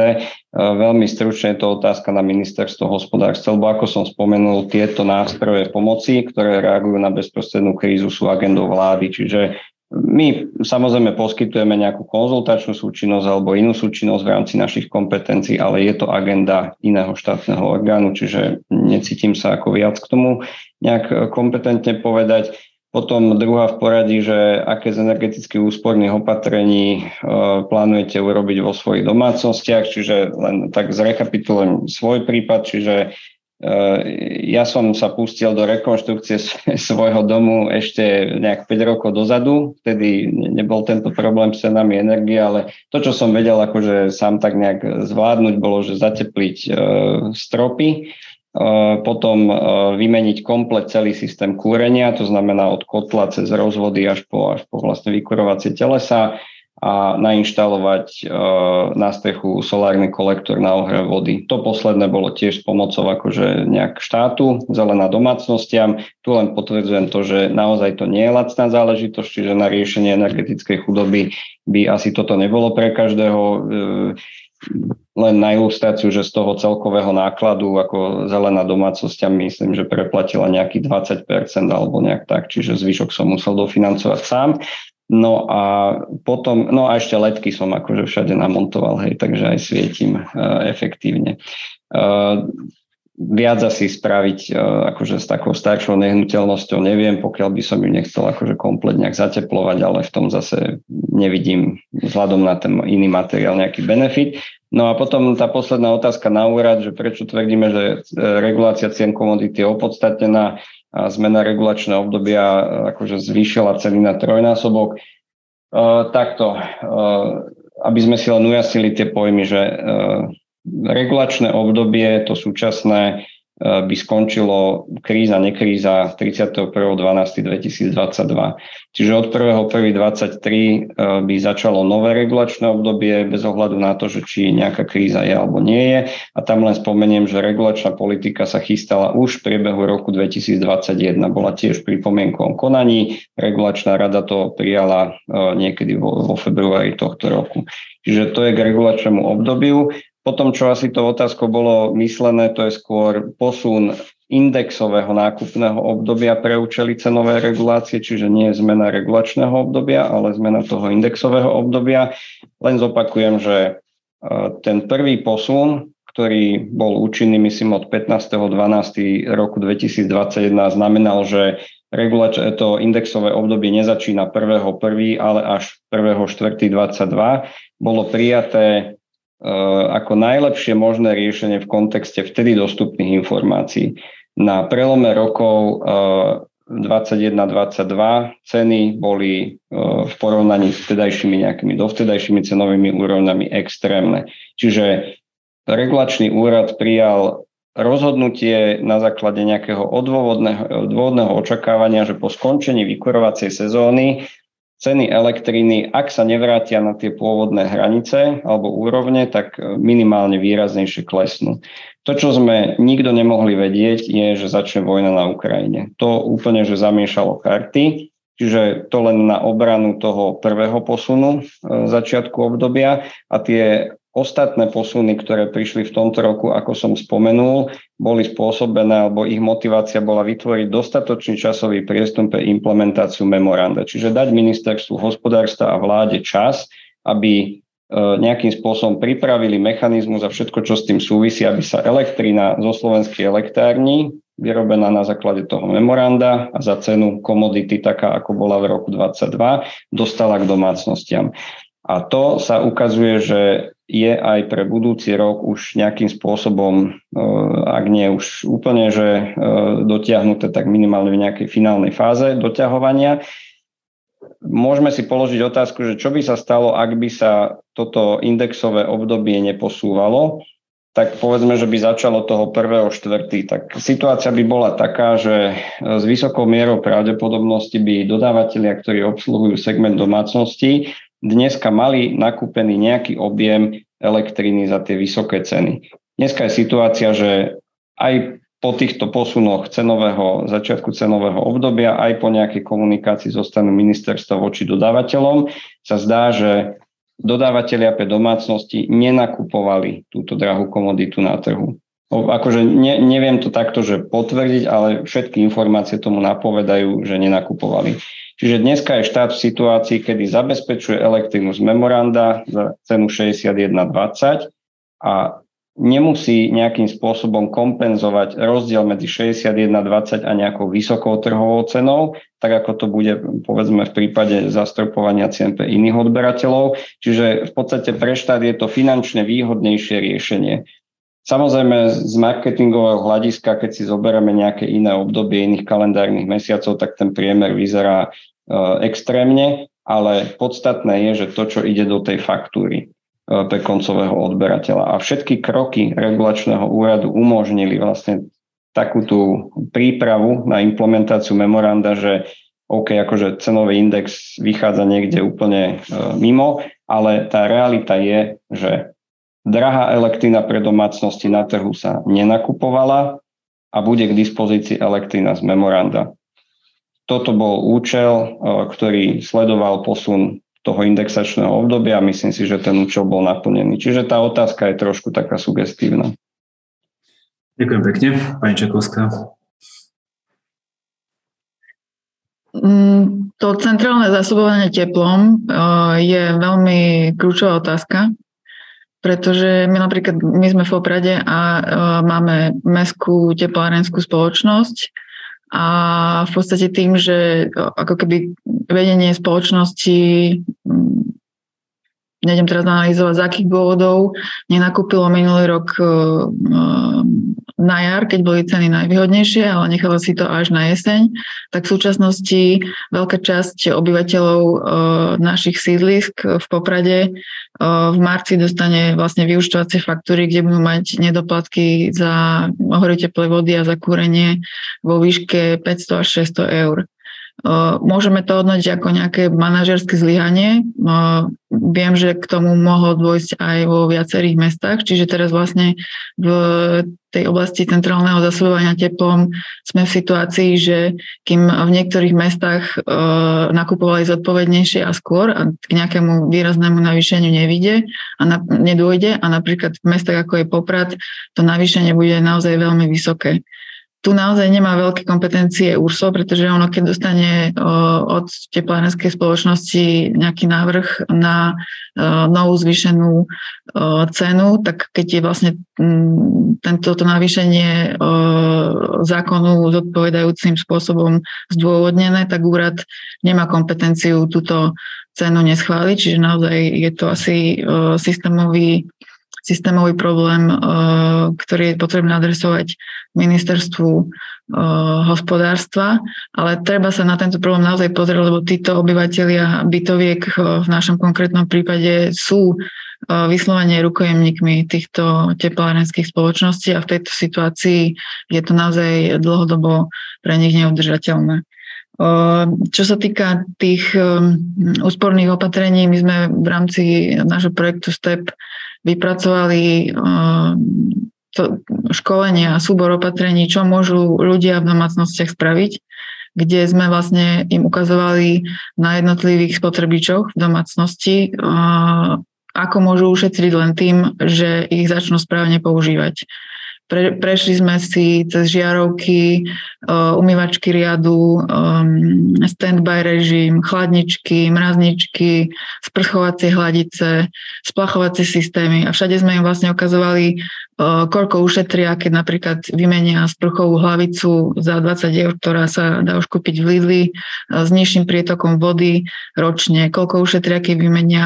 Veľmi stručne je to otázka na ministerstvo hospodárstva, lebo ako som spomenul, tieto nástroje pomoci, ktoré reagujú na bezprostrednú krízu, sú agendou vlády, čiže my samozrejme poskytujeme nejakú konzultačnú súčinnosť alebo inú súčinnosť v rámci našich kompetencií, ale je to agenda iného štátneho orgánu, čiže necítim sa ako viac k tomu nejak kompetentne povedať. Potom druhá v poradí, že aké z energetických úsporných opatrení e, plánujete urobiť vo svojich domácnostiach, čiže len tak zrekapitulujem svoj prípad, čiže ja som sa pustil do rekonštrukcie svojho domu ešte nejak 5 rokov dozadu, vtedy nebol tento problém s cenami energie, ale to, čo som vedel akože sám tak nejak zvládnuť, bolo, že zatepliť eh, stropy, eh, potom vymeniť komplet celý systém kúrenia, to znamená od kotla cez rozvody až po, až po vlastne vykurovacie telesa, a nainštalovať e, na strechu solárny kolektor na ohrev vody. To posledné bolo tiež s pomocou akože nejak štátu, zelená domácnostiam. Tu len potvrdzujem to, že naozaj to nie je lacná záležitosť, čiže na riešenie energetickej chudoby by asi toto nebolo pre každého. E, len na ilustráciu, že z toho celkového nákladu ako zelená domácnosť, myslím, že preplatila nejaký 20% alebo nejak tak, čiže zvyšok som musel dofinancovať sám. No a potom, no a ešte letky som akože všade namontoval, hej, takže aj svietim uh, efektívne. Uh, viac asi spraviť uh, akože s takou staršou nehnuteľnosťou neviem, pokiaľ by som ju nechcel akože komplet nejak zateplovať, ale v tom zase nevidím vzhľadom na ten iný materiál nejaký benefit. No a potom tá posledná otázka na úrad, že prečo tvrdíme, že regulácia cien komodity je opodstatnená zmena regulačného obdobia e, akože zvýšila ceny na trojnásobok. E, takto, e, aby sme si len ujasnili tie pojmy, že regulačné obdobie, to súčasné, by skončilo kríza, nekríza 31.12.2022. Čiže od 1.1.23 eh, by začalo nové regulačné obdobie bez ohľadu na to, že či nejaká kríza je alebo nie je. A tam len spomeniem, že regulačná politika sa chystala už v priebehu roku 2021. Bola tiež pri konaní. Regulačná rada to prijala eh, niekedy vo, vo februári tohto roku. Čiže to je k regulačnému obdobiu. Potom, čo asi to otázko bolo myslené, to je skôr posun indexového nákupného obdobia pre účely cenovej regulácie, čiže nie zmena regulačného obdobia, ale zmena toho indexového obdobia. Len zopakujem, že e, ten prvý posun, ktorý bol účinný, myslím, od 15.12. roku 2021, znamenal, že regulač- to indexové obdobie nezačína 1.1., ale až 1.4.22. Bolo prijaté ako najlepšie možné riešenie v kontexte vtedy dostupných informácií. Na prelome rokov 21-22 eh, ceny boli eh, v porovnaní s vtedajšími nejakými dovtedajšími cenovými úrovnami extrémne. Čiže regulačný úrad prijal rozhodnutie na základe nejakého odôvodného, odôvodného očakávania, že po skončení vykurovacej sezóny ceny elektriny, ak sa nevrátia na tie pôvodné hranice alebo úrovne, tak e, minimálne výraznejšie klesnú. To, čo sme nikto nemohli vedieť, je, že začne vojna na Ukrajine. To úplne, že zamiešalo karty, čiže to len na obranu toho prvého posunu e, začiatku obdobia a tie Ostatné posuny, ktoré prišli v tomto roku, ako som spomenul, boli spôsobené, alebo ich motivácia bola vytvoriť dostatočný časový priestor pre implementáciu memoranda. Čiže dať ministerstvu hospodárstva a vláde čas, aby e, nejakým spôsobom pripravili mechanizmus a všetko, čo s tým súvisí, aby sa elektrina zo slovenských elektrární vyrobená na základe toho memoranda a za cenu komodity, taká ako bola v roku 2022, dostala k domácnostiam. A to sa ukazuje, že je aj pre budúci rok už nejakým spôsobom, e, ak nie už úplne, že e, dotiahnuté, tak minimálne v nejakej finálnej fáze doťahovania. Môžeme si položiť otázku, že čo by sa stalo, ak by sa toto indexové obdobie neposúvalo, tak povedzme, že by začalo toho prvého štvrtý, tak situácia by bola taká, že s vysokou mierou pravdepodobnosti by dodávateľia, ktorí obsluhujú segment domácností, dneska mali nakúpený nejaký objem elektriny za tie vysoké ceny. Dneska je situácia, že aj po týchto posunoch cenového, začiatku cenového obdobia, aj po nejakej komunikácii zo strany ministerstva voči dodávateľom, sa zdá, že dodávateľia pre domácnosti nenakupovali túto drahú komoditu na trhu. Akože ne, neviem to takto, že potvrdiť, ale všetky informácie tomu napovedajú, že nenakupovali. Čiže dneska je štát v situácii, kedy zabezpečuje elektrínu z memoranda za cenu 61,20 a nemusí nejakým spôsobom kompenzovať rozdiel medzi 61,20 a nejakou vysokou trhovou cenou, tak ako to bude povedzme v prípade zastropovania cien pre iných odberateľov. Čiže v podstate pre štát je to finančne výhodnejšie riešenie. Samozrejme z marketingového hľadiska, keď si zoberieme nejaké iné obdobie iných kalendárnych mesiacov, tak ten priemer vyzerá e, extrémne, ale podstatné je, že to, čo ide do tej faktúry pre koncového odberateľa. A všetky kroky regulačného úradu umožnili vlastne takú tú prípravu na implementáciu memoranda, že OK, akože cenový index vychádza niekde úplne e, mimo, ale tá realita je, že Drahá elektrina pre domácnosti na trhu sa nenakupovala a bude k dispozícii elektrina z memoranda. Toto bol účel, e, ktorý sledoval posun toho indexačného obdobia a myslím si, že ten účel bol naplnený. Čiže tá otázka je trošku taká sugestívna. Ďakujem pekne. Pani Čakovská. Mm, to centrálne zásobovanie teplom e, je veľmi kľúčová otázka, pretože my napríklad, my sme v Oprade a uh, máme mestskú teplárenskú spoločnosť a v podstate tým, že ako keby vedenie spoločnosti nejdem teraz analyzovať, z akých dôvodov nenakúpilo minulý rok na jar, keď boli ceny najvýhodnejšie, ale nechala si to až na jeseň, tak v súčasnosti veľká časť obyvateľov našich sídlisk v Poprade v marci dostane vlastne vyučtovacie faktúry, kde budú mať nedoplatky za hory teplej vody a za kúrenie vo výške 500 až 600 eur. Môžeme to hodnotiť ako nejaké manažerské zlyhanie. Viem, že k tomu mohlo dôjsť aj vo viacerých mestách, čiže teraz vlastne v tej oblasti centrálneho zasobovania teplom sme v situácii, že kým v niektorých mestách nakupovali zodpovednejšie a skôr a k nejakému výraznému navýšeniu nevíde a na, nedôjde a napríklad v mestách ako je Poprad to navýšenie bude naozaj veľmi vysoké tu naozaj nemá veľké kompetencie URSO, pretože ono, keď dostane od teplárenskej spoločnosti nejaký návrh na novú zvýšenú cenu, tak keď je vlastne tento navýšenie zákonu zodpovedajúcim spôsobom zdôvodnené, tak úrad nemá kompetenciu túto cenu neschváliť, čiže naozaj je to asi systémový systémový problém, eh, ktorý je potrebné adresovať ministerstvu eh, hospodárstva, ale treba sa na tento problém naozaj pozrieť, lebo títo obyvateľia bytoviek eh, v našom konkrétnom prípade sú vyslovene rukojemníkmi týchto teplárenských spoločností a v tejto situácii je to naozaj dlhodobo pre nich neudržateľné. Čo sa týka tých úsporných opatrení, my sme v rámci nášho projektu STEP vypracovali eh, to školenie a súbor opatrení, čo môžu ľudia v domácnostiach spraviť, kde sme vlastne im ukazovali na jednotlivých spotrebičoch v domácnosti, ako môžu ušetriť len tým, že ich začnú správne používať. Pre, prešli sme si cez žiarovky, uh, umývačky riadu, stand-by režim, chladničky, mrazničky, sprchovacie hladice, splachovacie systémy a všade sme im vlastne ukazovali, koľko ušetria, keď napríklad vymenia sprchovú hlavicu za 20 eur, ktorá sa dá už kúpiť v Lidli s nižším prietokom vody ročne, koľko ušetria, keď vymenia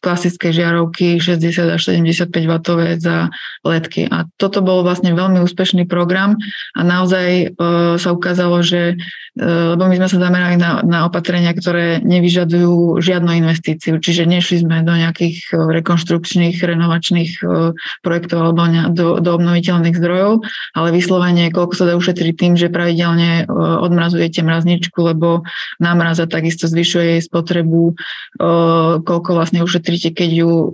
klasické žiarovky 60 až 75 W za letky. A toto bol vlastne veľmi úspešný program a naozaj sa ukázalo, že lebo my sme sa zamerali na, na opatrenia, ktoré nevyžadujú žiadnu investíciu, čiže nešli sme do nejakých rekonštrukčných, renovačných projektov alebo do, do obnoviteľných zdrojov, ale vyslovene, koľko sa dá ušetriť tým, že pravidelne e, odmrazujete mrazničku, lebo námraza takisto zvyšuje jej spotrebu, e, koľko vlastne ušetríte, keď ju e,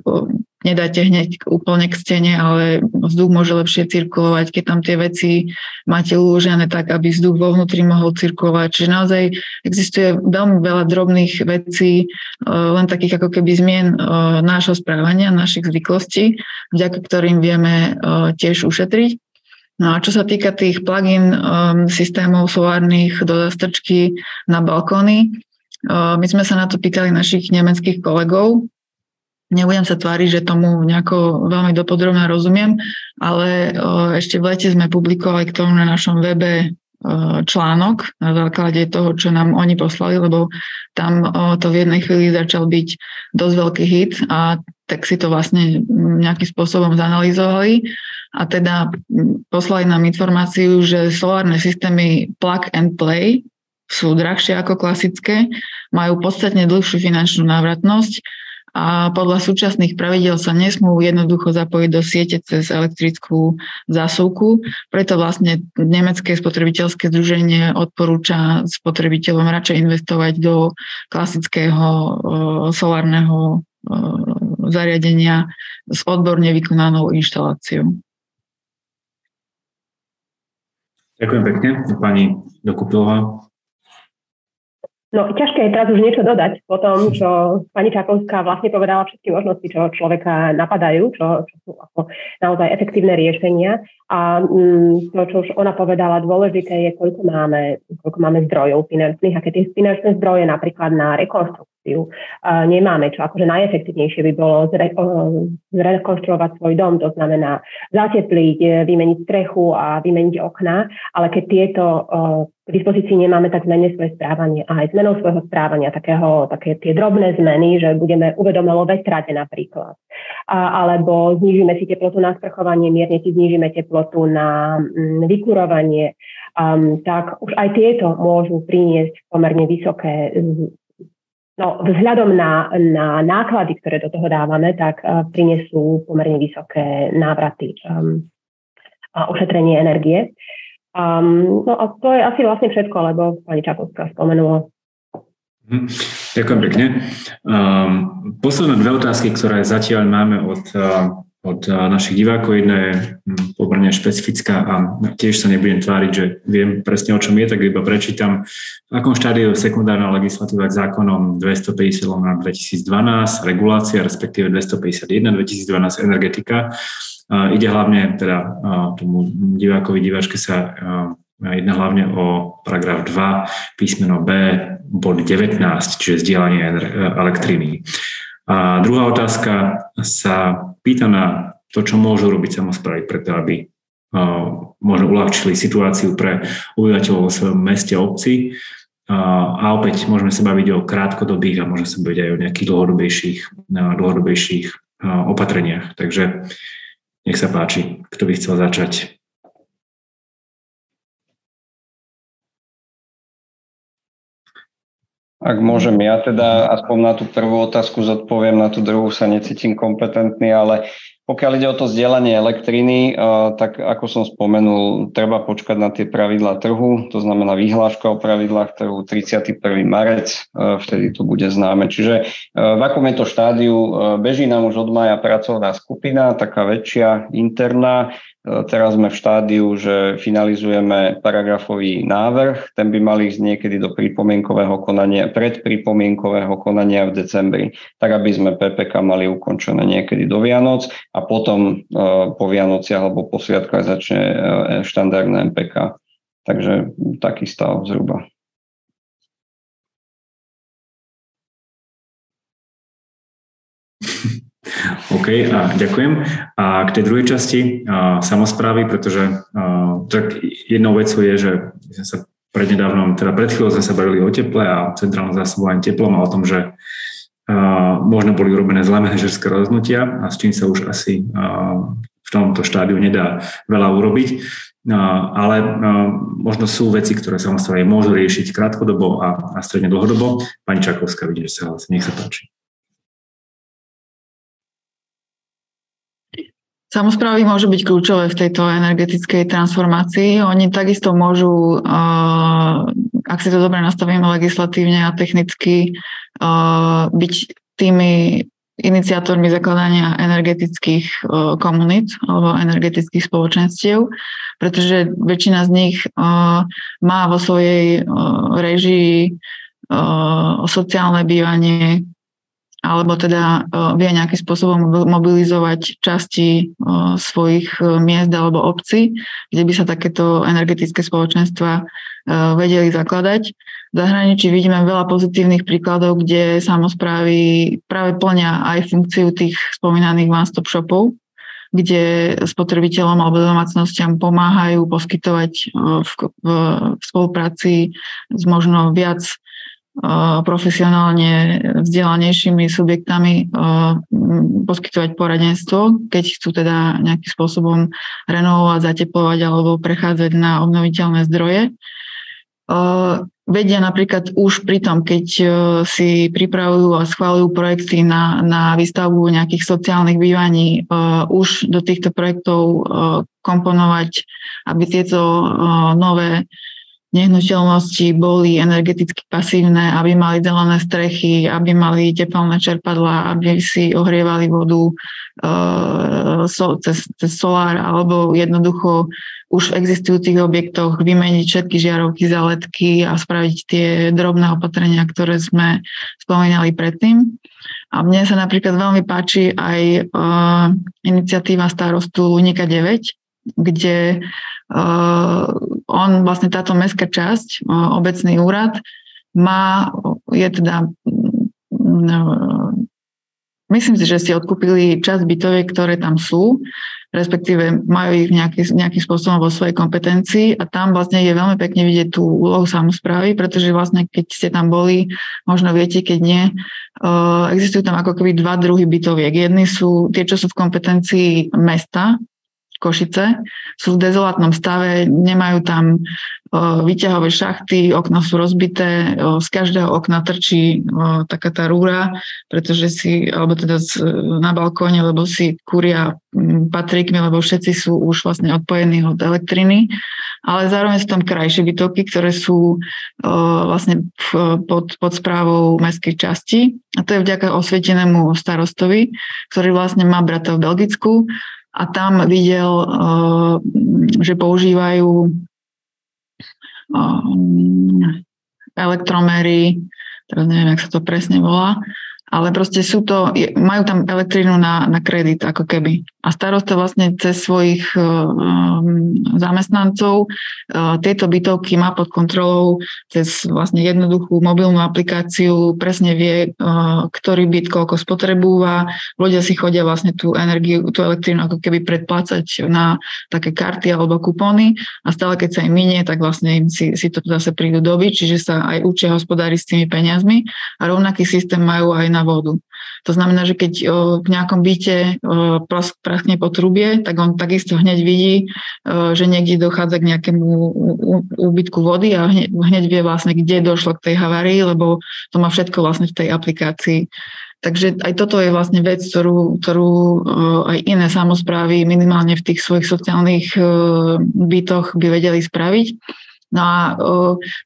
nedáte hneď úplne k stene, ale vzduch môže lepšie cirkulovať, keď tam tie veci máte uložené tak, aby vzduch vo vnútri mohol cirkulovať. Čiže naozaj existuje veľmi veľa drobných vecí, eh, len takých ako keby zmien eh, nášho správania, našich zvyklostí, vďaka ktorým vieme eh, tiež ušetriť. No a čo sa týka tých plug-in systémov solárnych do zastrčky na balkóny, my sme sa na to pýtali našich nemeckých kolegov, Nebudem sa tváriť, že tomu nejako veľmi dopodrobne rozumiem, ale ešte v lete sme publikovali k tomu na našom webe článok na základe toho, čo nám oni poslali, lebo tam to v jednej chvíli začal byť dosť veľký hit a tak si to vlastne nejakým spôsobom zanalizovali. A teda poslali nám informáciu, že solárne systémy plug and play sú drahšie ako klasické, majú podstatne dlhšiu finančnú návratnosť a podľa súčasných pravidel sa nesmú jednoducho zapojiť do siete cez elektrickú zásuvku. Preto vlastne Nemecké spotrebiteľské združenie odporúča spotrebiteľom radšej investovať do klasického solárneho zariadenia s odborne vykonanou inštaláciou. Ďakujem pekne, pani Dokupilová. No, ťažké je teraz už niečo dodať po tom, čo pani Čakovská vlastne povedala všetky možnosti, čo človeka napadajú, čo, čo sú ako naozaj efektívne riešenia. A mm, to, čo už ona povedala, dôležité je, koľko máme, koľko máme zdrojov finančných a keď tie finančné zdroje napríklad na rekonstrukciu nemáme, čo akože najefektívnejšie by bolo zre, zrekonštruovať svoj dom, to znamená zatepliť, e, vymeniť strechu a vymeniť okná, ale keď tieto uh, k dispozícii nemáme, tak zmene svoje správanie a aj zmenou svojho správania, takého, také tie drobné zmeny, že budeme uvedomelo vetrať napríklad, a, alebo znižíme si teplotu na sprchovanie, mierne si znižíme teplotu na mm, vykurovanie, um, tak už aj tieto môžu priniesť pomerne vysoké No, vzhľadom na, na náklady, ktoré do toho dávame, tak uh, prinesú pomerne vysoké návraty um, a ušetrenie energie. Um, no a to je asi vlastne všetko, lebo pani Čakovská spomenula. Mhm. Ďakujem pekne. Um, posledné dve otázky, ktoré zatiaľ máme od, od našich divákov. Jedna je um, pomerne špecifická a tiež sa nebudem tváriť, že viem presne o čom je, tak iba prečítam. V akom štádiu sekundárna legislatíva k zákonom 250 na 2012, regulácia, respektíve 251 2012 energetika Ide hlavne teda tomu divákovi, diváčke sa jedná hlavne o paragraf 2, písmeno B, bod 19, čiže zdieľanie elektriny. A druhá otázka sa pýta na to, čo môžu robiť samozprávy preto, aby možno uľahčili situáciu pre obyvateľov vo svojom meste, obci. A opäť môžeme sa baviť o krátkodobých a môžeme sa baviť aj o nejakých dlhodobejších, dlhodobejších opatreniach. Takže nech sa páči, kto by chcel začať. Ak môžem, ja teda aspoň na tú prvú otázku zodpoviem, na tú druhú sa necítim kompetentný, ale pokiaľ ide o to zdieľanie elektriny, eh, tak ako som spomenul, treba počkať na tie pravidlá trhu, to znamená vyhláška o pravidlách trhu 31. marec, eh, vtedy to bude známe. Čiže eh, v akom je to štádiu, beží nám už od maja pracovná skupina, taká väčšia, interná, Teraz sme v štádiu, že finalizujeme paragrafový návrh, ten by mal ísť niekedy do pripomienkového konania, pred pripomienkového konania v decembri, tak aby sme PPK mali ukončené niekedy do Vianoc a potom e, po Vianociach alebo po sviatkách začne e, štandardné MPK. Takže taký stav zhruba. OK, a ďakujem. A k tej druhej časti a, samozprávy, pretože a, tak jednou vecou je, že sme sa prednedávnom, teda pred chvíľou sme sa bavili o teple a centrálnom zásobovaní teplom a o tom, že a, možno boli urobené zlé manažerské rozhodnutia a s čím sa už asi a, v tomto štádiu nedá veľa urobiť. No, ale no, možno sú veci, ktoré samozrejme môžu riešiť krátkodobo a, a stredne dlhodobo. Pani Čakovská, vidíte, že sa hlasí. Nech sa páči. Samozprávy môžu byť kľúčové v tejto energetickej transformácii. Oni takisto môžu, ak si to dobre nastavíme legislatívne a technicky, byť tými iniciátormi zakladania energetických e, komunít alebo energetických spoločenstiev, pretože väčšina z nich má vo svojej režii sociálne bývanie alebo teda vie nejakým spôsobom mobilizovať časti svojich miest alebo obcí, kde by sa takéto energetické spoločenstva vedeli zakladať. Zahraničí vidíme veľa pozitívnych príkladov, kde samozprávy práve plňa aj funkciu tých spomínaných one-stop shopov, kde spotrebiteľom alebo domácnostiam pomáhajú poskytovať e, v, v, v spolupráci s možno viac e, profesionálne vzdelanejšími subjektami e, poskytovať poradenstvo, keď chcú teda nejakým spôsobom renovovať, zateplovať alebo prechádzať na obnoviteľné zdroje. Vedia napríklad už pri tom, keď e, si pripravujú a schválujú projekty na, na výstavbu nejakých sociálnych bývaní, uh, už do týchto projektov uh, komponovať, aby tieto nové nehnuteľnosti boli energeticky pasívne, aby mali zelené strechy, aby mali teplné čerpadla, aby si ohrievali vodu uh, so, cez, cez solár, alebo jednoducho už v existujúcich objektoch vymeniť všetky žiarovky, záletky a spraviť tie drobné opatrenia, ktoré sme spomínali predtým. A mne sa napríklad veľmi páči aj uh, iniciatíva starostu Lunika 9, kde uh, on, vlastne táto mestská časť, uh, obecný úrad, má, je teda uh, myslím si, že si odkúpili časť bytoviek, ktoré tam sú respektíve majú ich nejaký, nejakým spôsobom vo svojej kompetencii a tam vlastne je veľmi pekne vidieť tú úlohu samozprávy, pretože vlastne keď ste tam boli, možno viete, keď nie, existujú tam ako keby dva druhy bytoviek. Jedni sú tie, čo sú v kompetencii mesta, Košice, sú v dezolátnom stave, nemajú tam vyťahové šachty, okna sú rozbité, z každého okna trčí taká tá rúra, pretože si, alebo teda na balkóne, lebo si kúria patrikmi, lebo všetci sú už vlastne odpojení od elektriny, ale zároveň sú tam krajšie bytovky, ktoré sú vlastne pod, pod správou mestskej časti. A to je vďaka osvietenému starostovi, ktorý vlastne má brata v Belgicku a tam videl, že používajú elektromery, teraz neviem, jak sa to presne volá, ale proste sú to, majú tam elektrínu na, na kredit ako keby. A starosta vlastne cez svojich um, zamestnancov uh, tieto bytovky má pod kontrolou cez vlastne jednoduchú mobilnú aplikáciu, presne vie, uh, ktorý byt koľko spotrebúva. Ľudia si chodia vlastne tú energiu, tú elektrínu ako keby predplácať na také karty alebo kupóny a stále keď sa im minie, tak vlastne im si, si to zase prídu dobiť, čiže sa aj učia hospodáriť s tými peniazmi a rovnaký systém majú aj na vodu. To znamená, že keď v nejakom byte praskne po trubie, tak on takisto hneď vidí, že niekde dochádza k nejakému úbytku vody a hneď, vie vlastne, kde došlo k tej havárii, lebo to má všetko vlastne v tej aplikácii. Takže aj toto je vlastne vec, ktorú, ktorú aj iné samozprávy minimálne v tých svojich sociálnych bytoch by vedeli spraviť. No a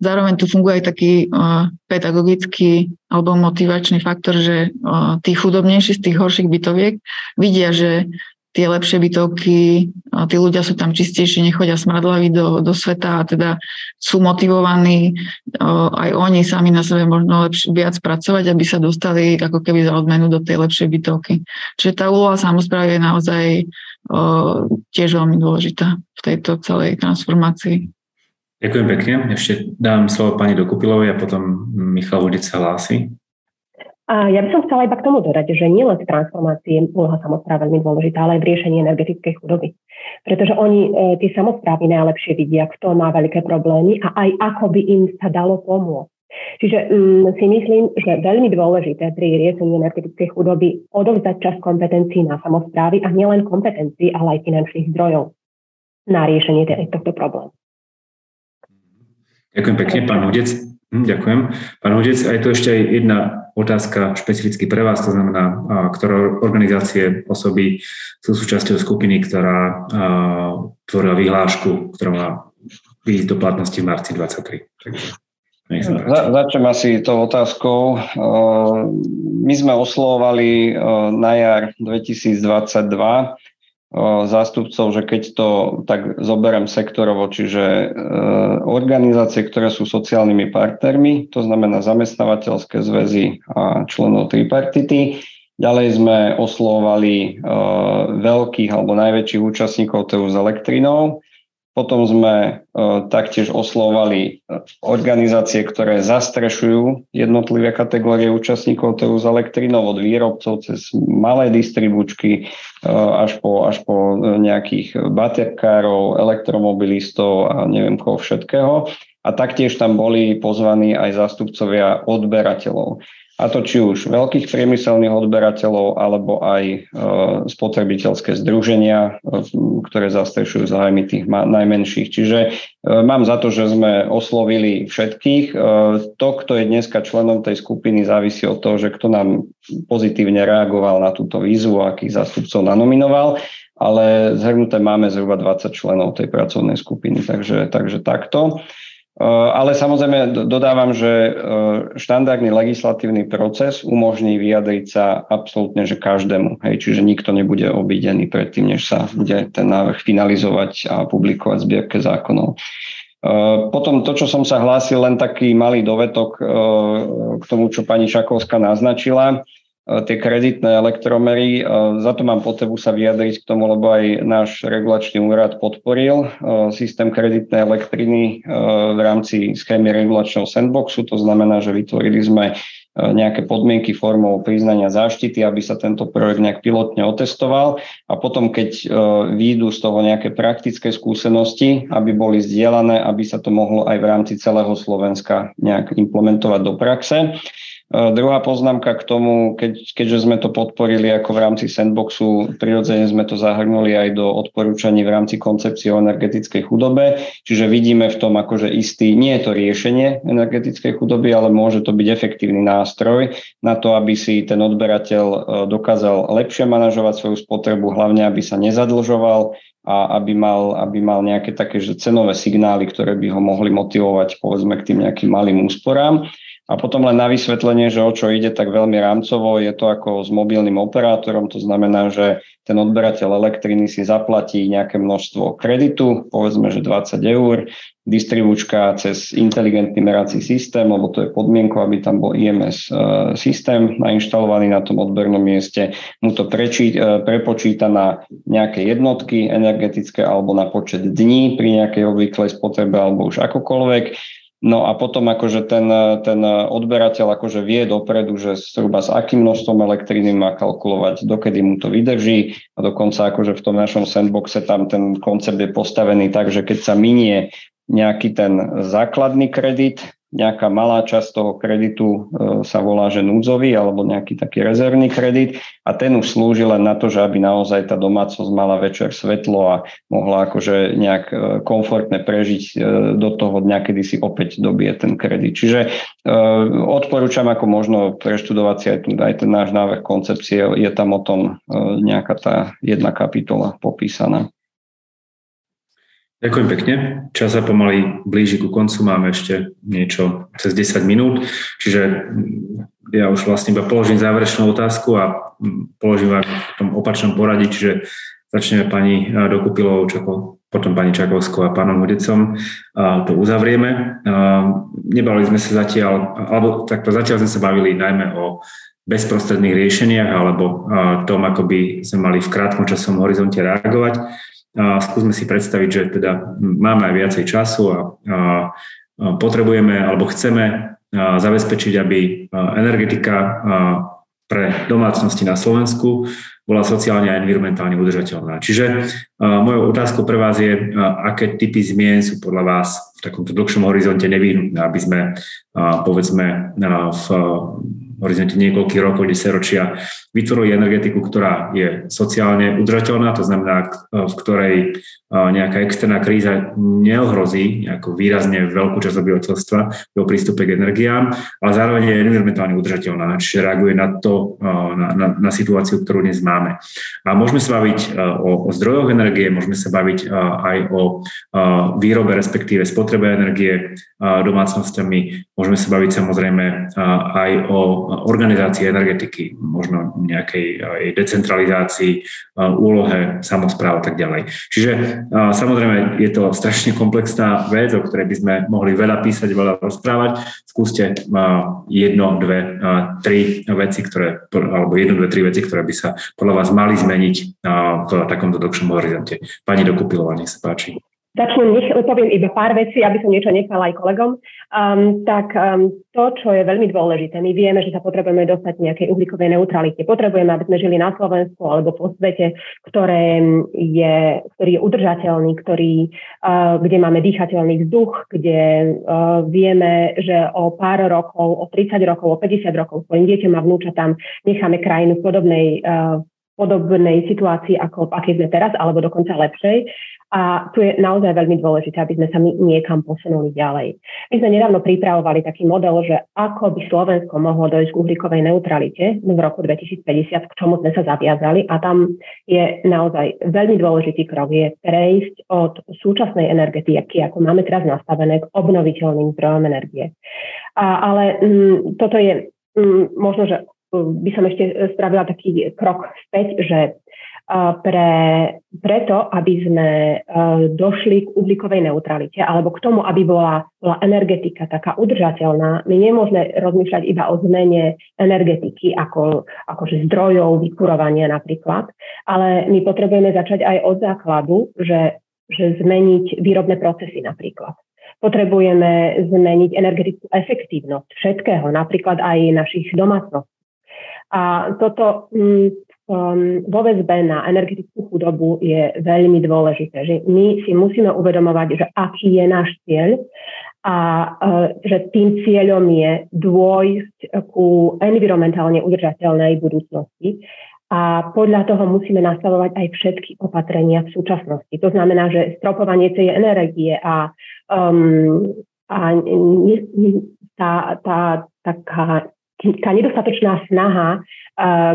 zároveň tu funguje aj taký pedagogický alebo motivačný faktor, že tí chudobnejší z tých horších bytoviek vidia, že tie lepšie bytovky, tí ľudia sú tam čistejší, nechodia smradlaví do, do sveta a teda sú motivovaní uh, aj oni sami na sebe možno lepš- viac pracovať, aby sa dostali ako keby za odmenu do tej lepšej bytovky. Čiže tá úloha samozprávy je naozaj uh, tiež veľmi dôležitá v tejto celej transformácii. Ďakujem pekne. Ešte dám slovo pani Dokupilovej a potom Michal Vodic sa hlási. A ja by som chcela iba k tomu dodať, že nielen v transformácii úloha samozpráv veľmi dôležitá, ale aj v riešení energetickej chudoby. Pretože oni, e, tie samozprávy najlepšie vidia, kto má veľké problémy a aj ako by im sa dalo pomôcť. Čiže um, si myslím, že veľmi dôležité pri riešení energetickej chudoby odovzdať čas kompetencií na samozprávy a nielen kompetencií, ale aj finančných zdrojov na riešenie tohto problému. Ďakujem pekne, pán Hudec. Hm, ďakujem. Pán Hudec, aj tu ešte aj jedna otázka špecificky pre vás, to znamená, ktoré organizácie osoby sú súčasťou skupiny, ktorá tvorila vyhlášku, ktorá má výjsť do platnosti v marci 23. Takže za, začnem asi tou otázkou. My sme oslovovali na jar 2022 zástupcov, že keď to tak zoberiem sektorovo, čiže organizácie, ktoré sú sociálnymi partnermi, to znamená zamestnávateľské zväzy a členov tripartity. Ďalej sme oslovovali veľkých alebo najväčších účastníkov trhu s elektrinou potom sme e, taktiež oslovali e, organizácie, ktoré zastrešujú jednotlivé kategórie účastníkov trhu s elektrinou od výrobcov cez malé distribučky e, až po, až po nejakých baterkárov, elektromobilistov a neviem koho všetkého. A taktiež tam boli pozvaní aj zástupcovia odberateľov. A to či už veľkých priemyselných odberateľov, alebo aj e, spotrebiteľské združenia, e, ktoré zastrešujú zájmy tých najmenších. Čiže e, mám za to, že sme oslovili všetkých. To, kto je dneska členom tej skupiny, závisí od toho, že kto nám pozitívne reagoval na túto výzvu, akých zástupcov nanominoval ale zhrnuté máme zhruba 20 členov tej pracovnej skupiny, takže, takže takto. Eh, ale samozrejme dodávam, že eh, štandardný legislatívny proces umožní vyjadriť sa absolútne, že každému. Hej, čiže nikto nebude obidený predtým, než sa bude ten návrh finalizovať a publikovať zbierke zákonov. Eh, potom to, čo som sa hlásil, len taký malý dovetok k tomu, čo pani Čakovská naznačila. E, tie kreditné elektromery. E, za to mám potrebu sa vyjadriť k tomu, lebo aj náš regulačný úrad podporil e, systém kreditnej elektriny v rámci schémy regulačného sandboxu. To znamená, že vytvorili sme nejaké podmienky formou priznania záštity, aby sa tento projekt nejak pilotne otestoval a potom, keď výjdu z toho nejaké praktické skúsenosti, aby boli zdieľané, aby sa to mohlo aj v rámci celého Slovenska nejak implementovať do praxe. Druhá poznámka k tomu, keď, keďže sme to podporili ako v rámci sandboxu, prirodzene sme to zahrnuli aj do odporúčaní v rámci koncepcie o energetickej chudobe, čiže vidíme v tom akože istý, nie je to riešenie energetickej chudoby, ale môže to byť efektívny nástroj na to, aby si ten odberateľ e, dokázal lepšie manažovať svoju spotrebu, hlavne aby sa nezadlžoval, a aby mal, aby mal nejaké také že cenové signály, ktoré by ho mohli motivovať povedzme k tým nejakým malým úsporám. A potom len na vysvetlenie, že o čo ide, tak veľmi rámcovo. Je to ako s mobilným operátorom, to znamená, že ten odberateľ elektriny si zaplatí nejaké množstvo kreditu, povedzme, že 20 eur, distribučka cez inteligentný merací systém, lebo to je podmienko, aby tam bol IMS e, systém nainštalovaný na tom odbernom mieste, mu to prečí, e, prepočíta na nejaké jednotky energetické alebo na počet dní pri nejakej obvyklej spotrebe alebo už akokoľvek No a potom akože ten, ten odberateľ akože vie dopredu, že zhruba s akým množstvom elektriny má kalkulovať, dokedy mu to vydrží. A dokonca akože v tom našom sandboxe tam ten koncept je postavený tak, že keď sa minie nejaký ten základný kredit, nejaká malá časť toho kreditu e, sa volá, že núdzový alebo nejaký taký rezervný kredit a ten už slúži len na to, že aby naozaj tá domácnosť mala večer svetlo a mohla akože nejak e, komfortne prežiť e, do toho dňa, kedy si opäť dobije ten kredit. Čiže odporúčam ako možno preštudovať si aj, tu, aj ten náš návrh koncepcie, je tam o tom nejaká tá jedna kapitola popísaná. Ďakujem pekne. Čas sa pomaly blíži ku koncu. Máme ešte niečo cez 10 minút, čiže ja už vlastne iba položím záverečnú otázku a položím vám v tom opačnom poradí, čiže začneme pani Dokupilovou, Čako, potom pani Čakovskou a pánom Hudecom. A to uzavrieme. A nebavili sme sa zatiaľ, alebo takto zatiaľ sme sa bavili najmä o bezprostredných riešeniach alebo tom, ako by sme mali v krátkom časovom horizonte reagovať. A skúsme si predstaviť, že teda máme aj viacej času a, a potrebujeme alebo chceme zabezpečiť, aby energetika pre domácnosti na Slovensku bola sociálne a environmentálne udržateľná. Čiže mojou otázkou pre vás je, aké typy zmien sú podľa vás v takomto dlhšom horizonte nevyhnutné, aby sme povedzme v horizonte niekoľkých rokov, desaťročia vytvorili energetiku, ktorá je sociálne udržateľná, to znamená, v ktorej nejaká externá kríza neohrozí nejakú výrazne veľkú časť obyvateľstva do prístupe k energiám, ale zároveň je environmentálne udržateľná, čiže reaguje na to, na, na, na situáciu, ktorú dnes máme. A môžeme sa baviť o, o zdrojoch energie, môžeme sa baviť aj o výrobe, respektíve spotrebe energie domácnosťami, môžeme sa baviť samozrejme aj o organizácii energetiky, možno nejakej decentralizácii, úlohe samozpráv a tak ďalej. Čiže Samozrejme, je to strašne komplexná vec, o ktorej by sme mohli veľa písať, veľa rozprávať. Skúste jedno, dve, tri veci, ktoré, alebo jedno, dve, tri veci, ktoré by sa podľa vás mali zmeniť v takomto dlhšom horizonte. Pani Dokupilová, nech sa páči. Začnem, nech, poviem iba pár vecí, aby som niečo nechala aj kolegom. Um, tak um, to, čo je veľmi dôležité, my vieme, že sa potrebujeme dostať nejakej uhlíkovej neutralite. Potrebujeme, aby sme žili na Slovensku alebo po svete, ktoré je, ktorý je udržateľný, ktorý, uh, kde máme dýchateľný vzduch, kde uh, vieme, že o pár rokov, o 30 rokov, o 50 rokov svojim deťom a vnúčatám necháme krajinu v podobnej uh, podobnej situácii, ako akej sme teraz, alebo dokonca lepšej. A tu je naozaj veľmi dôležité, aby sme sa my niekam posunuli ďalej. My sme nedávno pripravovali taký model, že ako by Slovensko mohlo dojsť k uhlíkovej neutralite v roku 2050, k čomu sme sa zaviazali. A tam je naozaj veľmi dôležitý krok, je prejsť od súčasnej energetiky, ako máme teraz nastavené, k obnoviteľným zdrojom energie. A, ale m, mm, toto je m, mm, možno, že by som ešte spravila taký krok späť, že pre, preto, aby sme došli k uhlíkovej neutralite alebo k tomu, aby bola, bola energetika taká udržateľná, my nemôžeme rozmýšľať iba o zmene energetiky ako, akože zdrojov vykurovania napríklad, ale my potrebujeme začať aj od základu, že, že zmeniť výrobné procesy napríklad. Potrebujeme zmeniť energetickú efektívnosť všetkého, napríklad aj našich domácností a toto um, vo väzbe na energetickú chudobu je veľmi dôležité, že my si musíme uvedomovať, že aký je náš cieľ a uh, že tým cieľom je dôjsť ku environmentálne udržateľnej budúcnosti. A podľa toho musíme nastavovať aj všetky opatrenia v súčasnosti. To znamená, že stropovanie tej energie a, um, a tá, tá taká tá nedostatočná snaha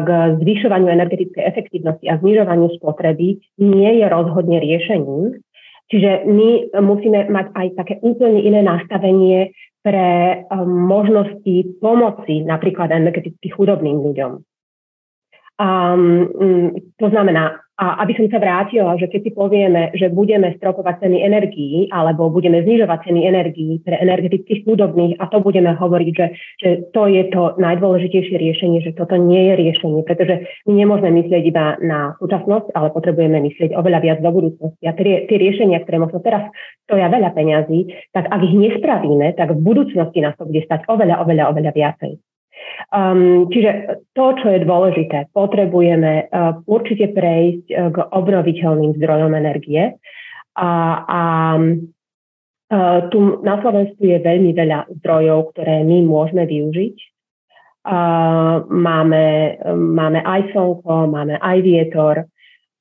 k zvyšovaniu energetickej efektívnosti a znižovaniu spotreby nie je rozhodne riešením. Čiže my musíme mať aj také úplne iné nastavenie pre možnosti pomoci napríklad energeticky chudobným ľuďom. Um, to znamená, a aby som sa vrátila, že keď si povieme, že budeme stropovať ceny energií alebo budeme znižovať ceny energií pre energetických chudobných a to budeme hovoriť, že, že to je to najdôležitejšie riešenie, že toto nie je riešenie, pretože my nemôžeme myslieť iba na súčasnosť, ale potrebujeme myslieť oveľa viac do budúcnosti. A tie, tie riešenia, ktoré možno teraz stoja veľa peňazí, tak ak ich nespravíme, tak v budúcnosti nás to bude stať oveľa, oveľa, oveľa viacej. Um, čiže to, čo je dôležité, potrebujeme uh, určite prejsť uh, k obnoviteľným zdrojom energie a, a uh, tu na Slovensku je veľmi veľa zdrojov, ktoré my môžeme využiť. Uh, máme, máme aj slnko, máme aj vietor,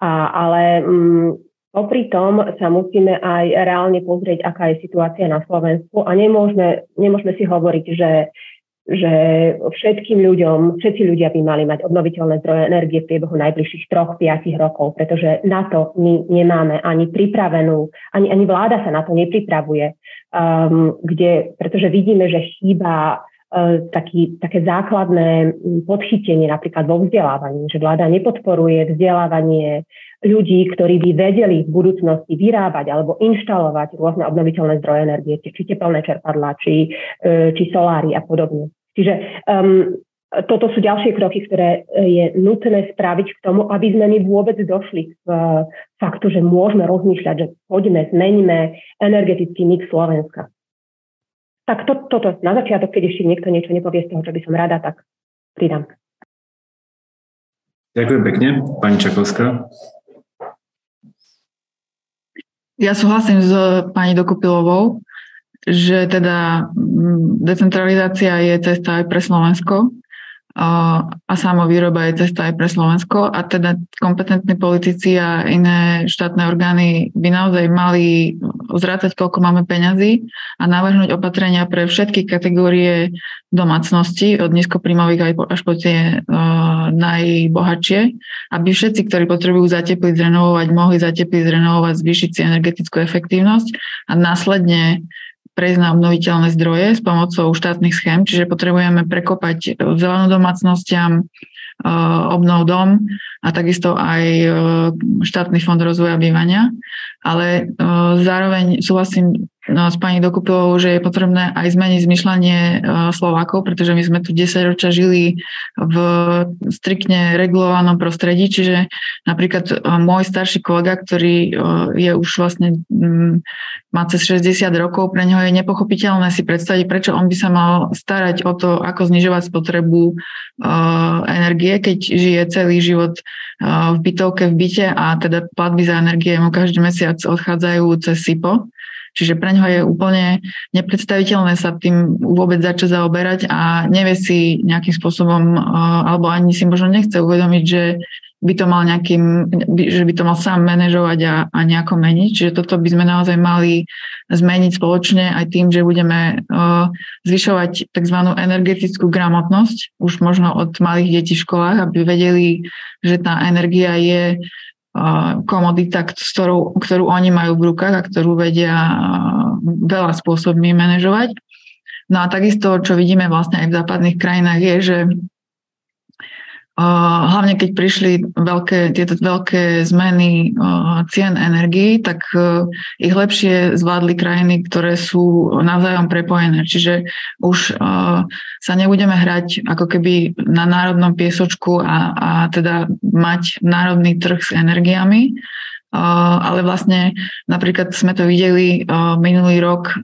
a, ale um, Popri tom sa musíme aj reálne pozrieť, aká je situácia na Slovensku a nemôžeme, nemôžeme si hovoriť, že že všetkým ľuďom, všetci ľudia by mali mať obnoviteľné zdroje energie v priebehu najbližších troch, piatich rokov, pretože na to my nemáme ani pripravenú, ani, ani vláda sa na to nepripravuje, um, kde, pretože vidíme, že chýba taký, také základné podchytenie napríklad vo vzdelávaní, že vláda nepodporuje vzdelávanie ľudí, ktorí by vedeli v budúcnosti vyrábať alebo inštalovať rôzne obnoviteľné zdroje energie, či teplné čerpadlá, či, e, či solári a podobne. Čiže um, toto sú ďalšie kroky, ktoré e, je nutné spraviť k tomu, aby sme my vôbec došli k faktu, že môžeme rozmýšľať, že poďme, zmeníme energetický mix Slovenska. Tak to, toto na začiatok, keď ešte niekto niečo nepovie z toho, čo by som rada, tak pridám. Ďakujem pekne. Pani Čakovská. Ja súhlasím s pani Dokupilovou, že teda mm, decentralizácia je cesta aj pre Slovensko a samovýroba je cesta aj pre Slovensko. A teda kompetentní politici a iné štátne orgány by naozaj mali zrátať, koľko máme peňazí a navrhnúť opatrenia pre všetky kategórie domácnosti, od nízkoprímových až po tie uh, najbohatšie, aby všetci, ktorí potrebujú zatepliť, zrenovovať, mohli zatepliť, zrenovovať, zvýšiť si energetickú efektívnosť a následne prejsť na obnoviteľné zdroje s pomocou štátnych schém, čiže potrebujeme prekopať zelenú domácnostiam, e, obnov dom a takisto aj e, štátny fond rozvoja bývania. Ale e, zároveň súhlasím no, s pani Dokupilovou, že je potrebné aj zmeniť zmyšľanie Slovákov, pretože my sme tu 10 ročia žili v striktne regulovanom prostredí, čiže napríklad môj starší kolega, ktorý je už vlastne má cez 60 rokov, pre neho je nepochopiteľné si predstaviť, prečo on by sa mal starať o to, ako znižovať spotrebu energie, keď žije celý život v bytovke v byte a teda platby za energie mu každý mesiac odchádzajú cez SIPO. Čiže pre ňoho je úplne nepredstaviteľné sa tým vôbec začať zaoberať a nevie si nejakým spôsobom, uh, alebo ani si možno nechce uvedomiť, že by to mal nejakým, že by to mal sám manažovať a, a nejako meniť. Čiže toto by sme naozaj mali zmeniť spoločne aj tým, že budeme uh, zvyšovať tzv. energetickú gramotnosť už možno od malých detí v školách, aby vedeli, že tá energia je komodita, ktorú, ktorú oni majú v rukách a ktorú vedia uh, veľa spôsobmi manažovať. No a takisto, čo vidíme vlastne aj v západných krajinách, je, že Hlavne keď prišli veľké, tieto veľké zmeny cien energií, tak ich lepšie zvládli krajiny, ktoré sú navzájom prepojené. Čiže už sa nebudeme hrať ako keby na národnom piesočku a, a teda mať národný trh s energiami, ale vlastne napríklad sme to videli minulý rok,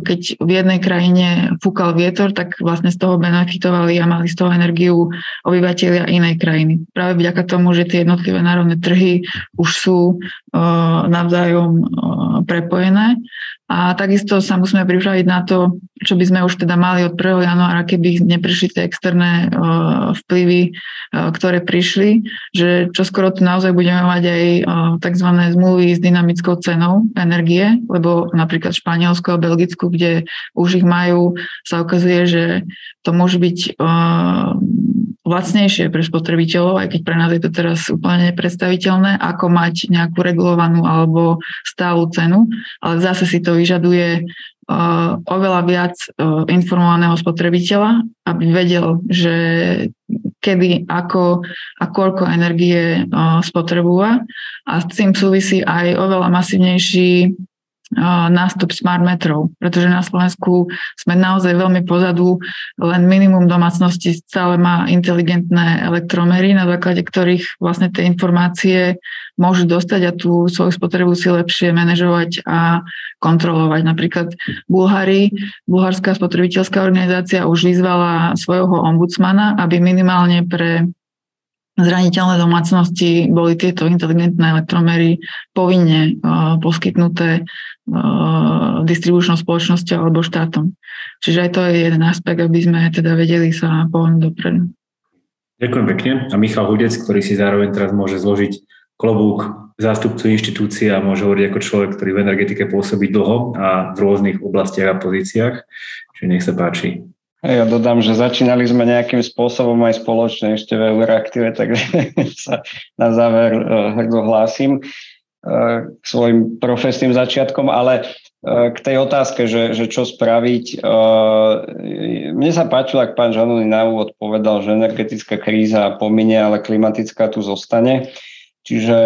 keď v jednej krajine fúkal vietor, tak vlastne z toho benefitovali a mali z toho energiu obyvateľia inej krajiny. Práve vďaka tomu, že tie jednotlivé národné trhy už sú navzájom prepojené a takisto sa musíme pripraviť na to, čo by sme už teda mali od 1. januára, keby neprišli tie externé vplyvy, ktoré prišli, že čo skoro tu naozaj budeme mať aj tzv. zmluvy s dynamickou cenou energie, lebo napríklad v Španielsku a Belgicku, kde už ich majú, sa ukazuje, že to môže byť lacnejšie pre spotrebiteľov, aj keď pre nás je to teraz úplne nepredstaviteľné, ako mať nejakú regulovanú alebo stálu cenu, ale zase si to vyžaduje uh, oveľa viac uh, informovaného spotrebiteľa, aby vedel, že kedy, ako a koľko energie uh, spotrebúva a s tým súvisí aj oveľa masívnejší nástup smart metrov, pretože na Slovensku sme naozaj veľmi pozadu, len minimum domácnosti stále má inteligentné elektromery, na základe ktorých vlastne tie informácie môžu dostať a tú svoju spotrebu si lepšie manažovať a kontrolovať. Napríklad Bulhári, Bulharská spotrebiteľská organizácia už vyzvala svojho ombudsmana, aby minimálne pre zraniteľné domácnosti boli tieto inteligentné elektromery povinne poskytnuté distribučnou spoločnosťou alebo štátom. Čiže aj to je jeden aspekt, aby sme teda vedeli sa pohnúť dopredu. Ďakujem pekne. A Michal Hudec, ktorý si zároveň teraz môže zložiť klobúk zástupcu inštitúcie a môže hovoriť ako človek, ktorý v energetike pôsobí dlho a v rôznych oblastiach a pozíciách. Čiže nech sa páči. Ja dodám, že začínali sme nejakým spôsobom aj spoločne ešte v Euraktive, takže sa na záver e, hrdo hlásim k svojim profesným začiatkom, ale e, k tej otázke, že, že čo spraviť. Mne sa páčilo, ak pán Žanový na úvod povedal, že energetická kríza pominie, ale klimatická tu zostane. Čiže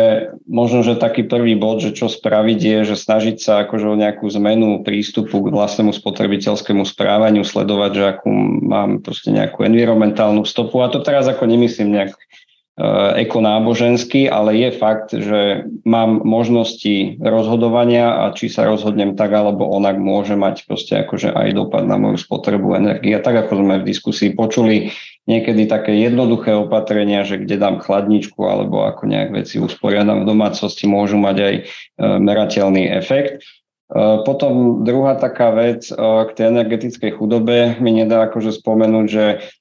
možno, že taký prvý bod, že čo spraviť je, že snažiť sa akože o nejakú zmenu prístupu k vlastnému spotrebiteľskému správaniu, sledovať, že akú mám proste nejakú environmentálnu stopu. A to teraz ako nemyslím nejak ekonáboženský, ale je fakt, že mám možnosti rozhodovania a či sa rozhodnem tak alebo onak môže mať proste akože aj dopad na moju spotrebu energie. Tak ako sme v diskusii počuli, niekedy také jednoduché opatrenia, že kde dám chladničku alebo ako nejak veci usporiadam v domácnosti, môžu mať aj merateľný efekt. Potom druhá taká vec k tej energetickej chudobe mi nedá akože spomenúť, že Eh,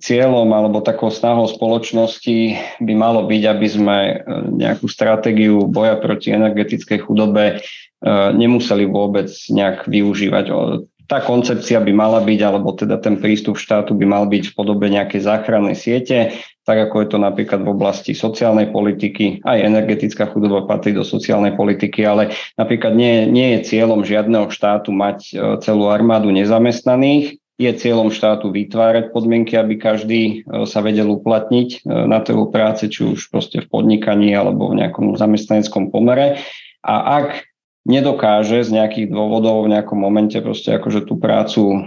cieľom alebo takou snahou spoločnosti by malo byť, aby sme eh, nejakú stratégiu boja proti energetickej chudobe eh, nemuseli vôbec nejak využívať. Tá koncepcia by mala byť, alebo teda ten prístup štátu by mal byť v podobe nejakej záchrannej siete, tak ako je to napríklad v oblasti sociálnej politiky. Aj energetická chudoba patrí do sociálnej politiky, ale napríklad nie, nie je cieľom žiadneho štátu mať celú armádu nezamestnaných, je cieľom štátu vytvárať podmienky, aby každý e, sa vedel uplatniť e, na trhu práce, či už proste v podnikaní alebo v nejakom zamestnaneckom pomere. A ak nedokáže z nejakých dôvodov v nejakom momente proste akože tú prácu e,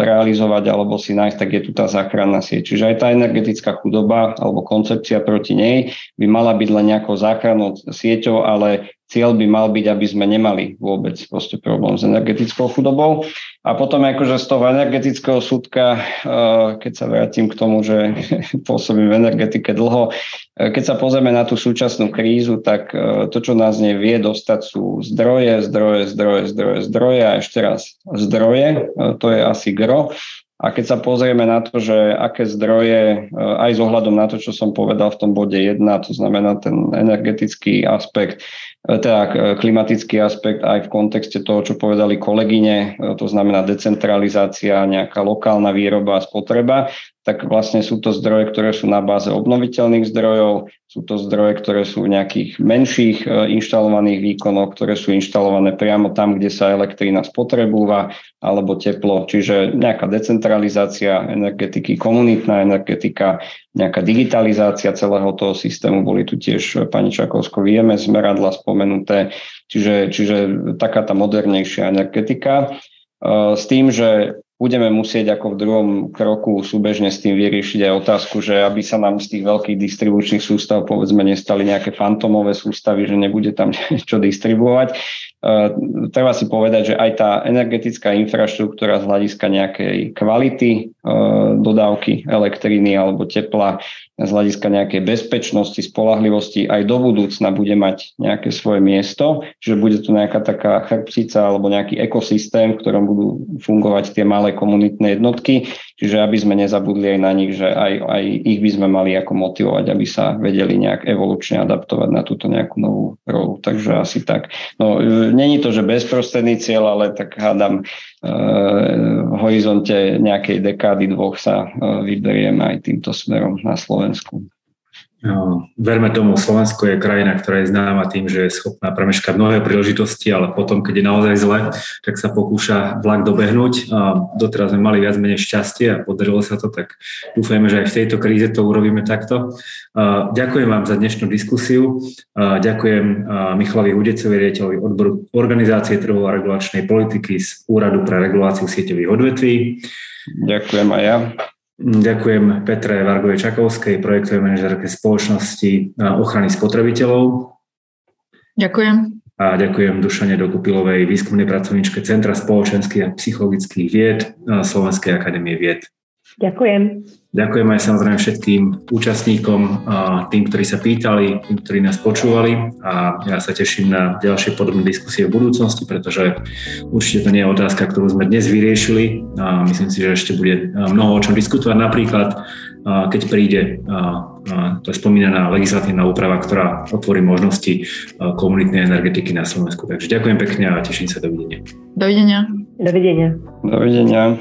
realizovať alebo si nájsť, tak je tu tá záchranná sieť. Čiže aj tá energetická chudoba alebo koncepcia proti nej by mala byť len nejakou záchrannou sieťou, ale cieľ by mal byť, aby sme nemali vôbec problém s energetickou chudobou. A potom akože z toho energetického súdka, eh, keď sa vrátim k tomu, že pôsobím v energetike dlho, eh, keď sa pozrieme na tú súčasnú krízu, tak eh, to, čo nás nevie dostať, sú zdroje, zdroje, zdroje, zdroje, zdroje a ešte raz zdroje, to je asi gro. A keď sa pozrieme na to, že aké zdroje, aj s ohľadom na to, čo som povedal v tom bode 1, to znamená ten energetický aspekt, teda klimatický aspekt aj v kontexte toho, čo povedali kolegyne, e, to znamená decentralizácia, nejaká lokálna výroba a spotreba, tak vlastne sú to zdroje, ktoré sú na báze obnoviteľných zdrojov, sú to zdroje, ktoré sú v nejakých menších e, inštalovaných výkonoch, ktoré sú inštalované priamo tam, kde sa elektrina spotrebúva alebo teplo, čiže nejaká decentralizácia energetiky, komunitná energetika, nejaká digitalizácia celého toho systému, boli tu tiež pani Čakovsko vieme zmeradla spomenuté, čiže, čiže taká tá modernejšia energetika. E, s tým, že budeme musieť ako v druhom kroku súbežne s tým vyriešiť aj otázku, že aby sa nám z tých veľkých distribučných sústav povedzme nestali nejaké fantomové sústavy, že nebude tam čo distribuovať. Uh, treba si povedať, že aj tá energetická infraštruktúra z hľadiska nejakej kvality uh, dodávky elektriny alebo tepla z hľadiska nejakej bezpečnosti, spolahlivosti aj do budúcna bude mať nejaké svoje miesto, čiže bude to nejaká taká chrbcica alebo nejaký ekosystém, v ktorom budú fungovať tie malé komunitné jednotky, čiže aby sme nezabudli aj na nich, že aj, aj ich by sme mali ako motivovať, aby sa vedeli nejak evolučne adaptovať na túto nejakú novú rolu. Takže asi tak. No, není to, že bezprostredný cieľ, ale tak hádam, horizonte nejakej dekády dvoch sa vyberieme aj týmto smerom na Slovensku. No, verme tomu, Slovensko je krajina, ktorá je známa tým, že je schopná premeškať mnohé príležitosti, ale potom, keď je naozaj zle, tak sa pokúša vlak dobehnúť. A doteraz sme mali viac menej šťastie a podarilo sa to, tak dúfajme, že aj v tejto kríze to urobíme takto. Ďakujem vám za dnešnú diskusiu. Ďakujem Michalovi Hudecovi, riaditeľovi odboru Organizácie trhu a regulačnej politiky z Úradu pre reguláciu sieťových odvetví. Ďakujem aj ja. Ďakujem Petre Vargovej Čakovskej, projektovej manažerke spoločnosti ochrany spotrebiteľov. Ďakujem. A ďakujem Dušane Dokupilovej, výskumnej pracovničke Centra spoločenských a psychologických vied Slovenskej akadémie vied. Ďakujem. Ďakujem aj samozrejme všetkým účastníkom, tým, ktorí sa pýtali, tým, ktorí nás počúvali a ja sa teším na ďalšie podobné diskusie v budúcnosti, pretože určite to nie je otázka, ktorú sme dnes vyriešili a myslím si, že ešte bude mnoho o čom diskutovať. Napríklad, keď príde tá spomínaná legislatívna úprava, ktorá otvorí možnosti komunitnej energetiky na Slovensku. Takže ďakujem pekne a teším sa. Dovidenia. Dovidenia. Dovidenia. Dovidenia.